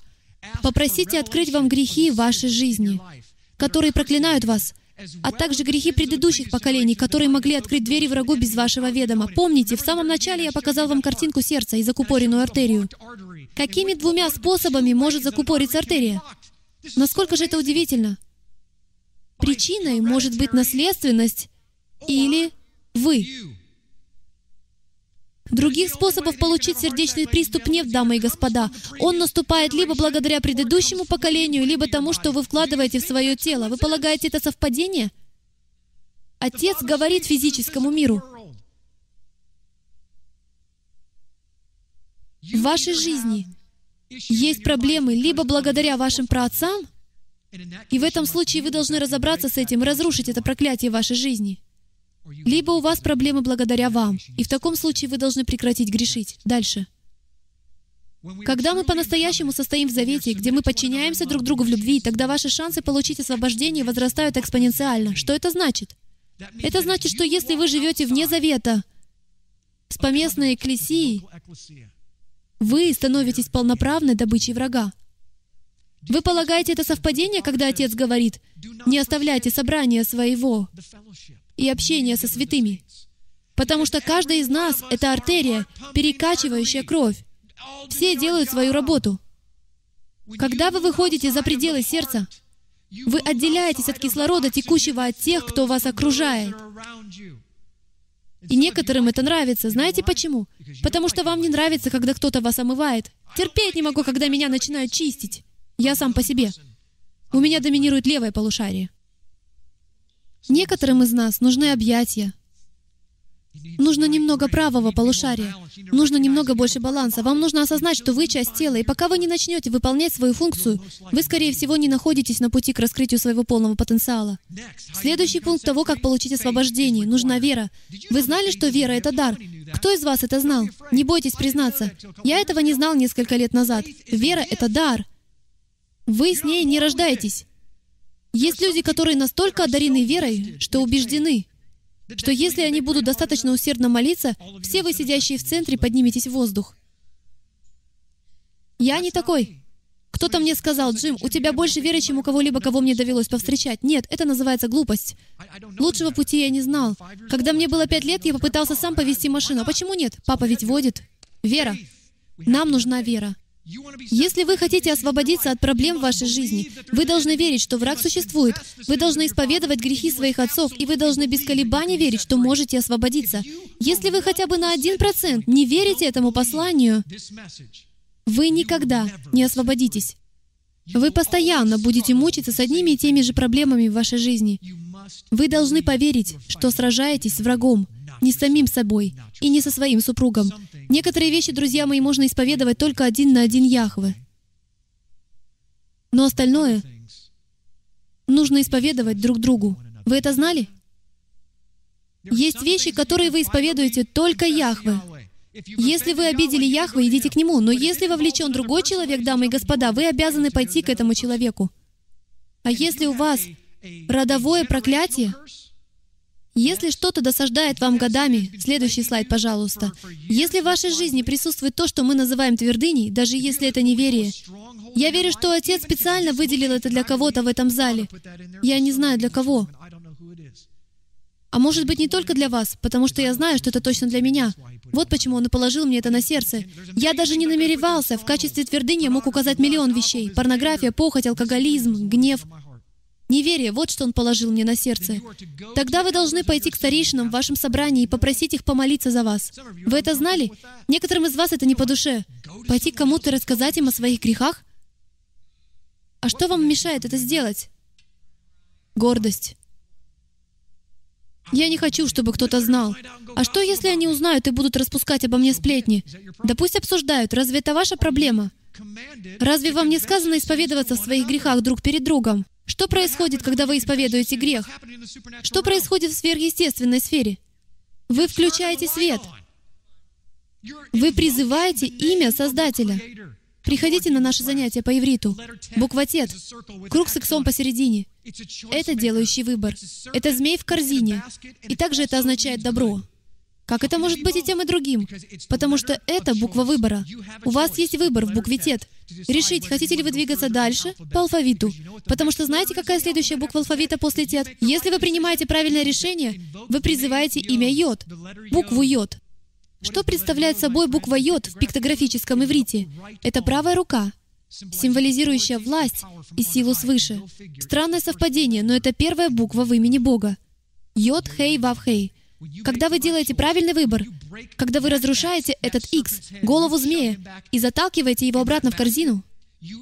Попросите открыть вам грехи вашей жизни, которые проклинают вас, а также грехи предыдущих поколений, которые могли открыть двери врагу без вашего ведома. Помните, в самом начале я показал вам картинку сердца и закупоренную артерию. Какими двумя способами может закупориться артерия? Насколько же это удивительно? Причиной может быть наследственность или вы. Других способов получить сердечный приступ нет, дамы и господа. Он наступает либо благодаря предыдущему поколению, либо тому, что вы вкладываете в свое тело. Вы полагаете, это совпадение? Отец говорит физическому миру. В вашей жизни есть проблемы либо благодаря вашим праотцам, и в этом случае вы должны разобраться с этим и разрушить это проклятие вашей жизни. Либо у вас проблемы благодаря вам, и в таком случае вы должны прекратить грешить. Дальше. Когда мы по-настоящему состоим в завете, где мы подчиняемся друг другу в любви, тогда ваши шансы получить освобождение возрастают экспоненциально. Что это значит? Это значит, что если вы живете вне завета, с поместной экклесией, вы становитесь полноправной добычей врага. Вы полагаете это совпадение, когда Отец говорит, «Не оставляйте собрания своего и общение со святыми. Потому что каждый из нас — это артерия, перекачивающая кровь. Все делают свою работу. Когда вы выходите за пределы сердца, вы отделяетесь от кислорода, текущего от тех, кто вас окружает. И некоторым это нравится. Знаете почему? Потому что вам не нравится, когда кто-то вас омывает. Терпеть не могу, когда меня начинают чистить. Я сам по себе. У меня доминирует левое полушарие. Некоторым из нас нужны объятия. Нужно немного правого полушария. Нужно немного больше баланса. Вам нужно осознать, что вы часть тела, и пока вы не начнете выполнять свою функцию, вы, скорее всего, не находитесь на пути к раскрытию своего полного потенциала. Следующий пункт того, как получить освобождение. Нужна вера. Вы знали, что вера — это дар? Кто из вас это знал? Не бойтесь признаться. Я этого не знал несколько лет назад. Вера — это дар. Вы с ней не рождаетесь. Есть люди, которые настолько одарены верой, что убеждены, что если они будут достаточно усердно молиться, все вы, сидящие в центре, подниметесь в воздух. Я не такой. Кто-то мне сказал, Джим, у тебя больше веры, чем у кого-либо, кого мне довелось повстречать. Нет, это называется глупость. Лучшего пути я не знал. Когда мне было пять лет, я попытался сам повести машину. А почему нет? Папа ведь водит. Вера. Нам нужна вера. Если вы хотите освободиться от проблем в вашей жизни, вы должны верить, что враг существует, вы должны исповедовать грехи своих отцов, и вы должны без колебаний верить, что можете освободиться. Если вы хотя бы на один процент не верите этому посланию, вы никогда не освободитесь. Вы постоянно будете мучиться с одними и теми же проблемами в вашей жизни. Вы должны поверить, что сражаетесь с врагом, не с самим собой и не со своим супругом. Некоторые вещи, друзья мои, можно исповедовать только один на один Яхве. Но остальное нужно исповедовать друг другу. Вы это знали? Есть вещи, которые вы исповедуете только Яхве. Если вы обидели Яхве, идите к нему. Но если вовлечен другой человек, дамы и господа, вы обязаны пойти к этому человеку. А если у вас родовое проклятие, Если что-то досаждает вам годами, следующий слайд, пожалуйста. Если в вашей жизни присутствует то, что мы называем твердыней, даже если это неверие, я верю, что Отец специально выделил это для кого-то в этом зале. Я не знаю, для кого. А может быть, не только для вас, потому что я знаю, что это точно для меня. Вот почему Он и положил мне это на сердце. Я даже не намеревался. В качестве твердыни я мог указать миллион вещей. Порнография, похоть, алкоголизм, гнев. Неверие, вот что Он положил мне на сердце. Тогда вы должны пойти к старейшинам в вашем собрании и попросить их помолиться за вас. Вы это знали? Некоторым из вас это не по душе. Пойти к кому-то и рассказать им о своих грехах? А что вам мешает это сделать? Гордость. Я не хочу, чтобы кто-то знал. А что, если они узнают и будут распускать обо мне сплетни? Да пусть обсуждают. Разве это ваша проблема? Разве вам не сказано исповедоваться в своих грехах друг перед другом? Что происходит, когда вы исповедуете грех? Что происходит в сверхъестественной сфере? Вы включаете свет. Вы призываете имя Создателя. Приходите на наши занятия по ивриту. Буква Тет. Круг с иксом посередине. Это делающий выбор. Это змей в корзине. И также это означает добро. Как это может быть и тем, и другим? Потому что это буква выбора. У вас есть выбор в букве ТЕТ. Решить, хотите ли вы двигаться дальше по алфавиту. Потому что знаете, какая следующая буква алфавита после ТЕТ? Если вы принимаете правильное решение, вы призываете имя Йод, букву Йод. Что представляет собой буква Йод в пиктографическом иврите? Это правая рука, символизирующая власть и силу свыше. Странное совпадение, но это первая буква в имени Бога. Йод, Хей, Вав, Хей. Когда вы делаете правильный выбор, когда вы разрушаете этот X, голову змея, и заталкиваете его обратно в корзину,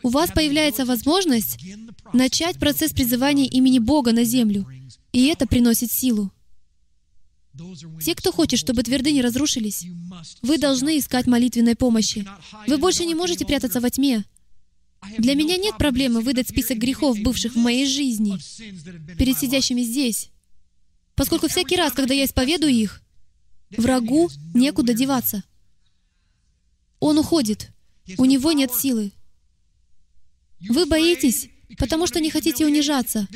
у вас появляется возможность начать процесс призывания имени Бога на землю, и это приносит силу. Те, кто хочет, чтобы твердыни разрушились, вы должны искать молитвенной помощи. Вы больше не можете прятаться во тьме. Для меня нет проблемы выдать список грехов, бывших в моей жизни, перед сидящими здесь, поскольку всякий раз, когда я исповедую их, врагу некуда деваться. Он уходит. У него нет силы. Вы боитесь, потому что не хотите унижаться.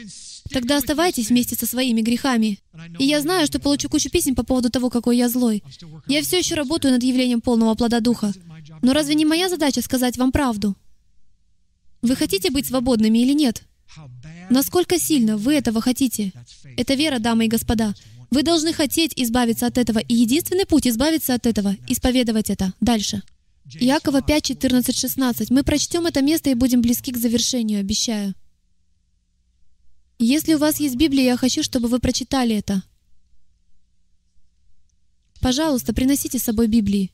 Тогда оставайтесь вместе со своими грехами. И я знаю, что получу кучу писем по поводу того, какой я злой. Я все еще работаю над явлением полного плода Духа. Но разве не моя задача сказать вам правду? Вы хотите быть свободными или нет? Насколько сильно вы этого хотите? Это вера, дамы и господа. Вы должны хотеть избавиться от этого, и единственный путь избавиться от этого — исповедовать это. Дальше. Иакова 5, 14, 16. Мы прочтем это место и будем близки к завершению, обещаю. Если у вас есть Библия, я хочу, чтобы вы прочитали это. Пожалуйста, приносите с собой Библии.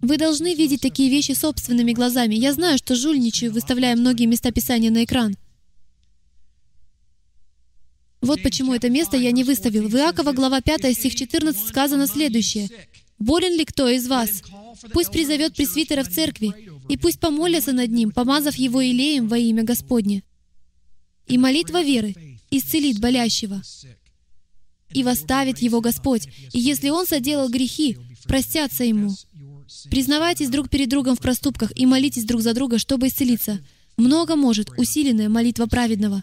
Вы должны видеть такие вещи собственными глазами. Я знаю, что жульничаю, выставляя многие места Писания на экран. Вот почему это место я не выставил. В Иакова, глава 5, стих 14, сказано следующее. «Болен ли кто из вас? Пусть призовет пресвитера в церкви, и пусть помолятся над ним, помазав его илеем во имя Господне. И молитва веры исцелит болящего, и восставит его Господь. И если он соделал грехи, простятся ему. Признавайтесь друг перед другом в проступках и молитесь друг за друга, чтобы исцелиться. Много может усиленная молитва праведного.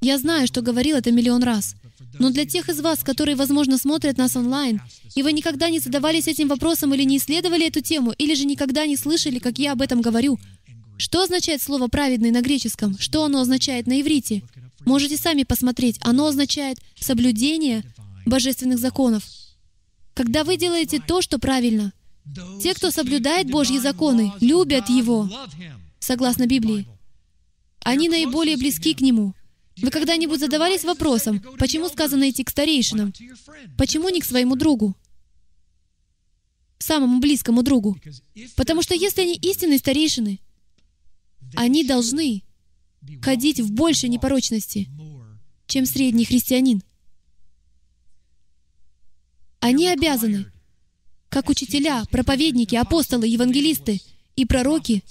Я знаю, что говорил это миллион раз. Но для тех из вас, которые, возможно, смотрят нас онлайн, и вы никогда не задавались этим вопросом или не исследовали эту тему, или же никогда не слышали, как я об этом говорю, что означает слово «праведный» на греческом? Что оно означает на иврите? Можете сами посмотреть. Оно означает соблюдение божественных законов. Когда вы делаете то, что правильно, те, кто соблюдает Божьи законы, любят Его, согласно Библии. Они наиболее близки к Нему. Вы когда-нибудь задавались вопросом, почему сказано идти к старейшинам? Почему не к своему другу? Самому близкому другу. Потому что если они истинные старейшины, они должны ходить в большей непорочности, чем средний христианин. Они обязаны, как учителя, проповедники, апостолы, евангелисты и пророки,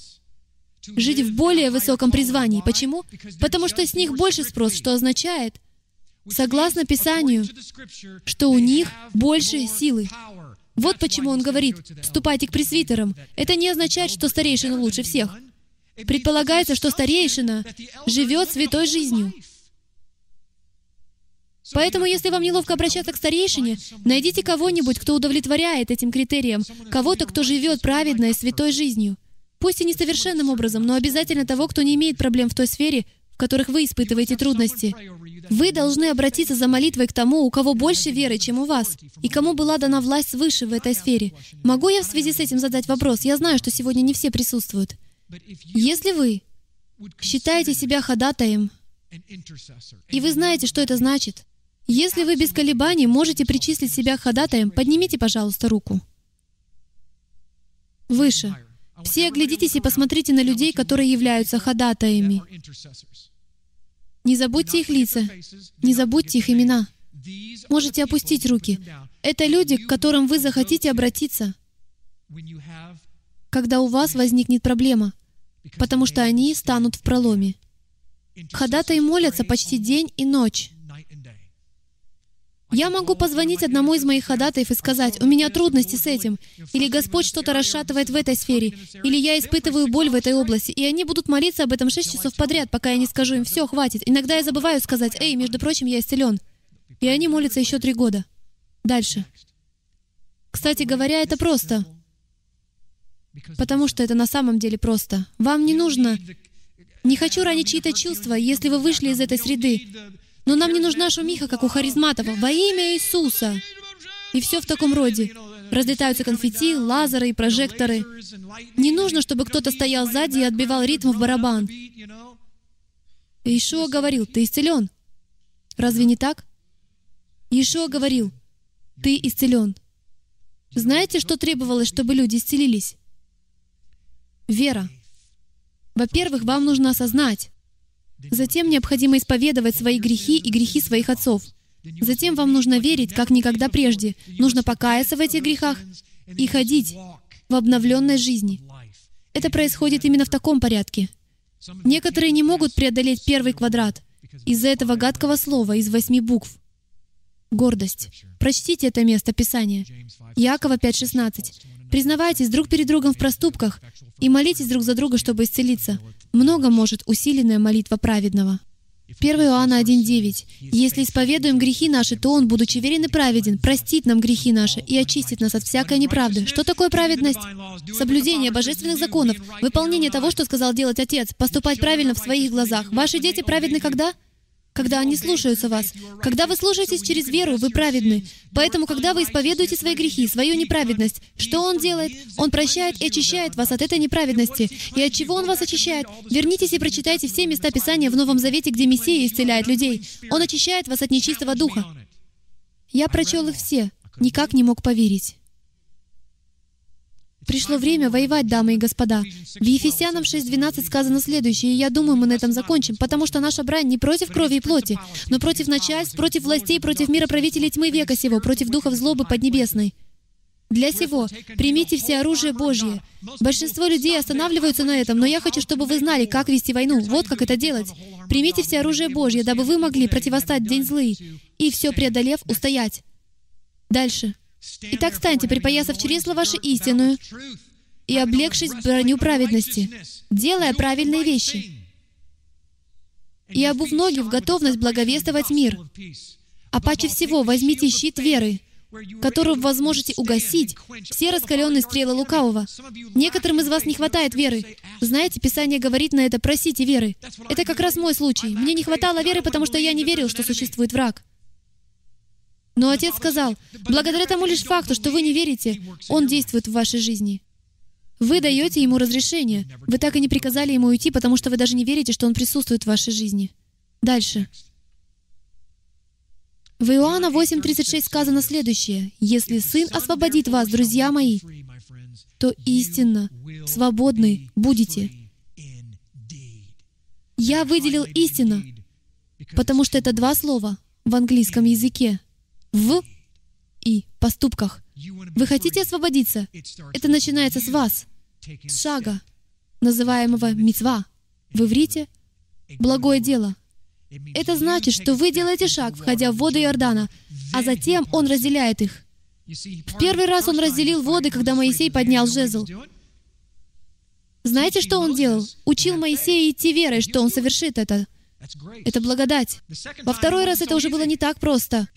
жить в более высоком призвании. Почему? Потому что с них больше спрос, что означает, согласно Писанию, что у них больше силы. Вот почему он говорит, «Вступайте к пресвитерам». Это не означает, что старейшина лучше всех. Предполагается, что старейшина живет святой жизнью. Поэтому, если вам неловко обращаться к старейшине, найдите кого-нибудь, кто удовлетворяет этим критериям, кого-то, кто живет праведной и святой жизнью. Пусть и несовершенным образом, но обязательно того, кто не имеет проблем в той сфере, в которых вы испытываете трудности. Вы должны обратиться за молитвой к тому, у кого больше веры, чем у вас, и кому была дана власть свыше в этой сфере. Могу я в связи с этим задать вопрос? Я знаю, что сегодня не все присутствуют. Если вы считаете себя ходатаем, и вы знаете, что это значит, если вы без колебаний можете причислить себя к ходатаям, поднимите, пожалуйста, руку. Выше. Все оглядитесь и посмотрите на людей, которые являются ходатаями. Не забудьте их лица, не забудьте их имена. Можете опустить руки. Это люди, к которым вы захотите обратиться, когда у вас возникнет проблема, потому что они станут в проломе. Ходатаи молятся почти день и ночь. Я могу позвонить одному из моих ходатаев и сказать, у меня трудности с этим, или Господь что-то расшатывает в этой сфере, или я испытываю боль в этой области, и они будут молиться об этом шесть часов подряд, пока я не скажу им, все, хватит. Иногда я забываю сказать, эй, между прочим, я исцелен. И они молятся еще три года. Дальше. Кстати говоря, это просто. Потому что это на самом деле просто. Вам не нужно... Не хочу ранить чьи-то чувства, если вы вышли из этой среды. Но нам не нужна шумиха, как у Харизматова, во имя Иисуса. И все в таком роде. Разлетаются конфетти, лазеры и прожекторы. Не нужно, чтобы кто-то стоял сзади и отбивал ритм в барабан. Ишуа говорил, ты исцелен. Разве не так? Ишуа говорил, ты исцелен. Знаете, что требовалось, чтобы люди исцелились? Вера. Во-первых, вам нужно осознать, Затем необходимо исповедовать свои грехи и грехи своих отцов. Затем вам нужно верить, как никогда прежде. Нужно покаяться в этих грехах и ходить в обновленной жизни. Это происходит именно в таком порядке. Некоторые не могут преодолеть первый квадрат из-за этого гадкого слова из восьми букв. Гордость. Прочтите это место Писания. Иакова 5.16. Признавайтесь друг перед другом в проступках и молитесь друг за друга, чтобы исцелиться. Много может усиленная молитва праведного. 1 Иоанна 1.9. «Если исповедуем грехи наши, то Он, будучи верен и праведен, простит нам грехи наши и очистит нас от всякой неправды». Что такое праведность? Соблюдение божественных законов, выполнение того, что сказал делать Отец, поступать правильно в своих глазах. Ваши дети праведны когда? Когда они слушаются вас. Когда вы слушаетесь через веру, вы праведны. Поэтому, когда вы исповедуете свои грехи, свою неправедность, что Он делает? Он прощает и очищает вас от этой неправедности. И от чего Он вас очищает? Вернитесь и прочитайте все места Писания в Новом Завете, где Мессия исцеляет людей. Он очищает вас от нечистого духа. Я прочел их все, никак не мог поверить. Пришло время воевать, дамы и господа. В Ефесянам 6.12 сказано следующее, и я думаю, мы на этом закончим, потому что наша брань не против крови и плоти, но против начальств, против властей, против мира правителей тьмы века сего, против духов злобы поднебесной. Для сего примите все оружие Божье. Большинство людей останавливаются на этом, но я хочу, чтобы вы знали, как вести войну. Вот как это делать. Примите все оружие Божье, дабы вы могли противостать день злый, и все преодолев, устоять. Дальше. Итак, станьте, припоясав чресло ваше истинную и облегшись в броню праведности, делая правильные вещи, и обув ноги в готовность благовествовать мир. А паче всего возьмите щит веры, которым вы сможете угасить все раскаленные стрелы лукавого. Некоторым из вас не хватает веры. Знаете, Писание говорит на это «просите веры». Это как раз мой случай. Мне не хватало веры, потому что я не верил, что существует враг. Но отец сказал, благодаря тому лишь факту, что вы не верите, он действует в вашей жизни. Вы даете ему разрешение. Вы так и не приказали ему уйти, потому что вы даже не верите, что он присутствует в вашей жизни. Дальше. В Иоанна 8.36 сказано следующее. «Если Сын освободит вас, друзья мои, то истинно свободны будете». Я выделил истину, потому что это два слова в английском языке в и поступках. Вы хотите освободиться? Это начинается с вас, с шага, называемого мецва. В иврите — благое дело. Это значит, что вы делаете шаг, входя в воды Иордана, а затем Он разделяет их. В первый раз Он разделил воды, когда Моисей поднял жезл. Знаете, что Он делал? Учил Моисея идти верой, что Он совершит это. Это благодать. Во второй раз это уже было не так просто.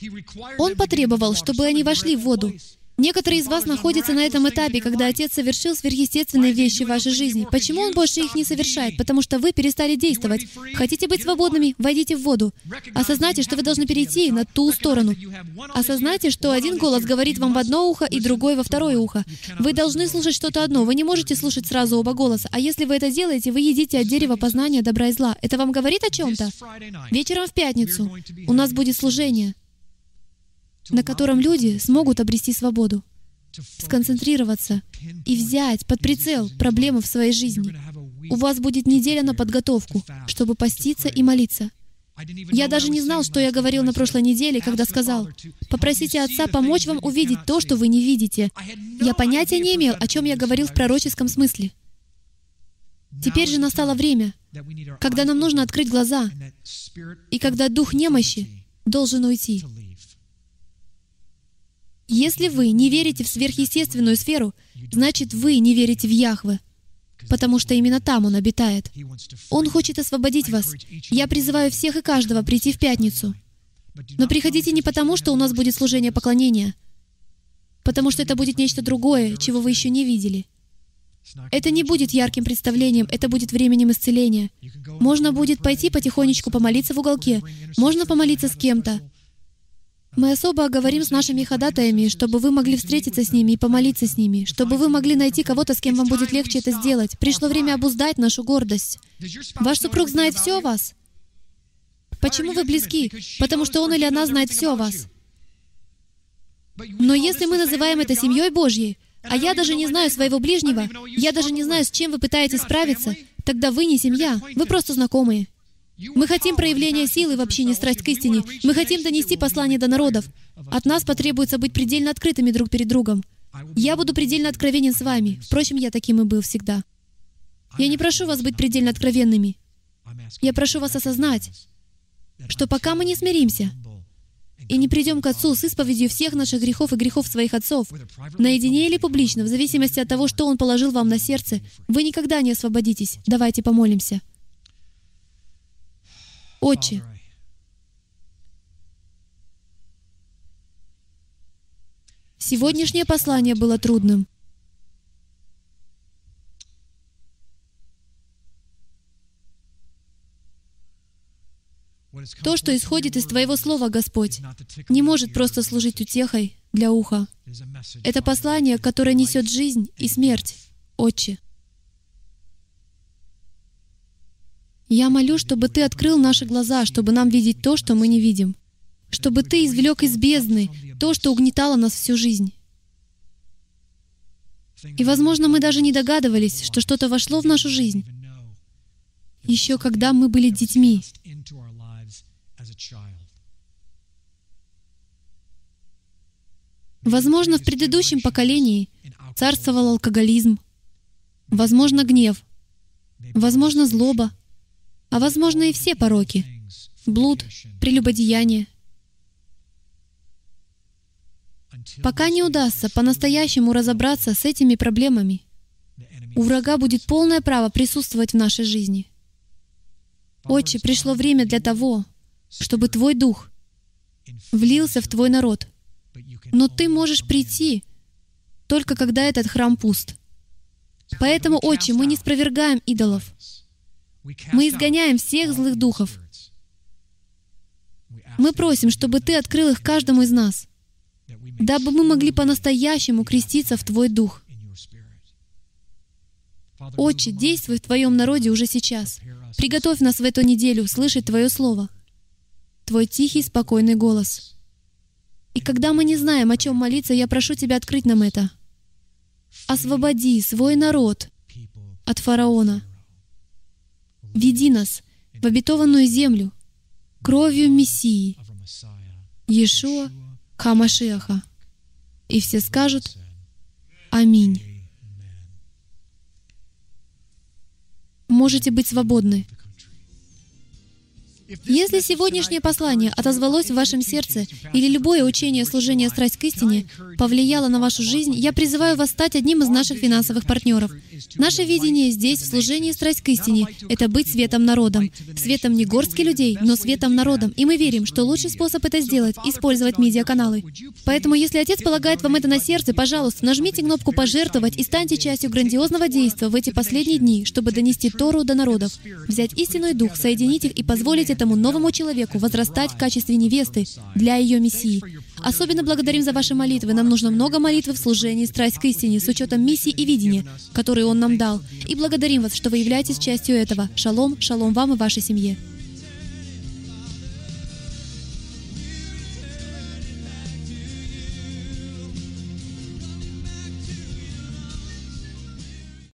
Он потребовал, чтобы они вошли в воду. Некоторые из вас находятся на этом этапе, когда Отец совершил сверхъестественные вещи в вашей жизни. Почему Он больше их не совершает? Потому что вы перестали действовать. Хотите быть свободными? Войдите в воду. Осознайте, что вы должны перейти на ту сторону. Осознайте, что один голос говорит вам в одно ухо и другой во второе ухо. Вы должны слушать что-то одно. Вы не можете слушать сразу оба голоса. А если вы это делаете, вы едите от дерева познания добра и зла. Это вам говорит о чем-то? Вечером в пятницу у нас будет служение на котором люди смогут обрести свободу, сконцентрироваться и взять под прицел проблемы в своей жизни. У вас будет неделя на подготовку, чтобы поститься и молиться. Я даже не знал, что я говорил на прошлой неделе, когда сказал, «Попросите Отца помочь вам увидеть то, что вы не видите». Я понятия не имел, о чем я говорил в пророческом смысле. Теперь же настало время, когда нам нужно открыть глаза, и когда дух немощи должен уйти. Если вы не верите в сверхъестественную сферу, значит, вы не верите в Яхве, потому что именно там Он обитает. Он хочет освободить вас. Я призываю всех и каждого прийти в пятницу. Но приходите не потому, что у нас будет служение поклонения, потому что это будет нечто другое, чего вы еще не видели. Это не будет ярким представлением, это будет временем исцеления. Можно будет пойти потихонечку помолиться в уголке, можно помолиться с кем-то, мы особо говорим с нашими ходатаями, чтобы вы могли встретиться с ними и помолиться с ними, чтобы вы могли найти кого-то, с кем вам будет легче это сделать. Пришло время обуздать нашу гордость. Ваш супруг знает все о вас. Почему вы близки? Потому что он или она знает все о вас. Но если мы называем это семьей Божьей, а я даже не знаю своего ближнего, я даже не знаю, с чем вы пытаетесь справиться, тогда вы не семья, вы просто знакомые. Мы хотим проявления силы в общине страсть к истине. Мы хотим донести послание до народов. От нас потребуется быть предельно открытыми друг перед другом. Я буду предельно откровенен с вами. Впрочем, я таким и был всегда. Я не прошу вас быть предельно откровенными. Я прошу вас осознать, что пока мы не смиримся и не придем к Отцу с исповедью всех наших грехов и грехов своих отцов, наедине или публично, в зависимости от того, что Он положил вам на сердце, вы никогда не освободитесь. Давайте помолимся. Отче, сегодняшнее послание было трудным. То, что исходит из Твоего Слова, Господь, не может просто служить утехой для уха. Это послание, которое несет жизнь и смерть, Отче. Я молю, чтобы Ты открыл наши глаза, чтобы нам видеть то, что мы не видим. Чтобы Ты извлек из бездны то, что угнетало нас всю жизнь. И, возможно, мы даже не догадывались, что что-то вошло в нашу жизнь, еще когда мы были детьми. Возможно, в предыдущем поколении царствовал алкоголизм, возможно, гнев, возможно, злоба, а возможно и все пороки — блуд, прелюбодеяние. Пока не удастся по-настоящему разобраться с этими проблемами, у врага будет полное право присутствовать в нашей жизни. Отче, пришло время для того, чтобы Твой Дух влился в Твой народ. Но Ты можешь прийти только когда этот храм пуст. Поэтому, Отче, мы не спровергаем идолов. Мы изгоняем всех злых духов. Мы просим, чтобы Ты открыл их каждому из нас, дабы мы могли по-настоящему креститься в Твой Дух. Отче, действуй в Твоем народе уже сейчас. Приготовь нас в эту неделю слышать Твое Слово, Твой тихий, спокойный голос. И когда мы не знаем, о чем молиться, я прошу Тебя открыть нам это. Освободи свой народ от фараона, веди нас в обетованную землю кровью Мессии, Иешуа Хамашеха. И все скажут Аминь. Можете быть свободны. Если сегодняшнее послание отозвалось в вашем сердце, или любое учение служения страсть к истине повлияло на вашу жизнь, я призываю вас стать одним из наших финансовых партнеров. Наше видение здесь, в служении страсть к истине, это быть светом народом. Светом не горстки людей, но светом народом. И мы верим, что лучший способ это сделать — использовать медиаканалы. Поэтому, если Отец полагает вам это на сердце, пожалуйста, нажмите кнопку «Пожертвовать» и станьте частью грандиозного действия в эти последние дни, чтобы донести Тору до народов, взять истинный дух, соединить их и позволить этому новому человеку возрастать в качестве невесты для ее Мессии. Особенно благодарим за ваши молитвы. Нам нужно много молитвы в служении «Страсть к истине» с учетом миссии и видения, которые Он нам дал. И благодарим вас, что вы являетесь частью этого. Шалом, шалом вам и вашей семье.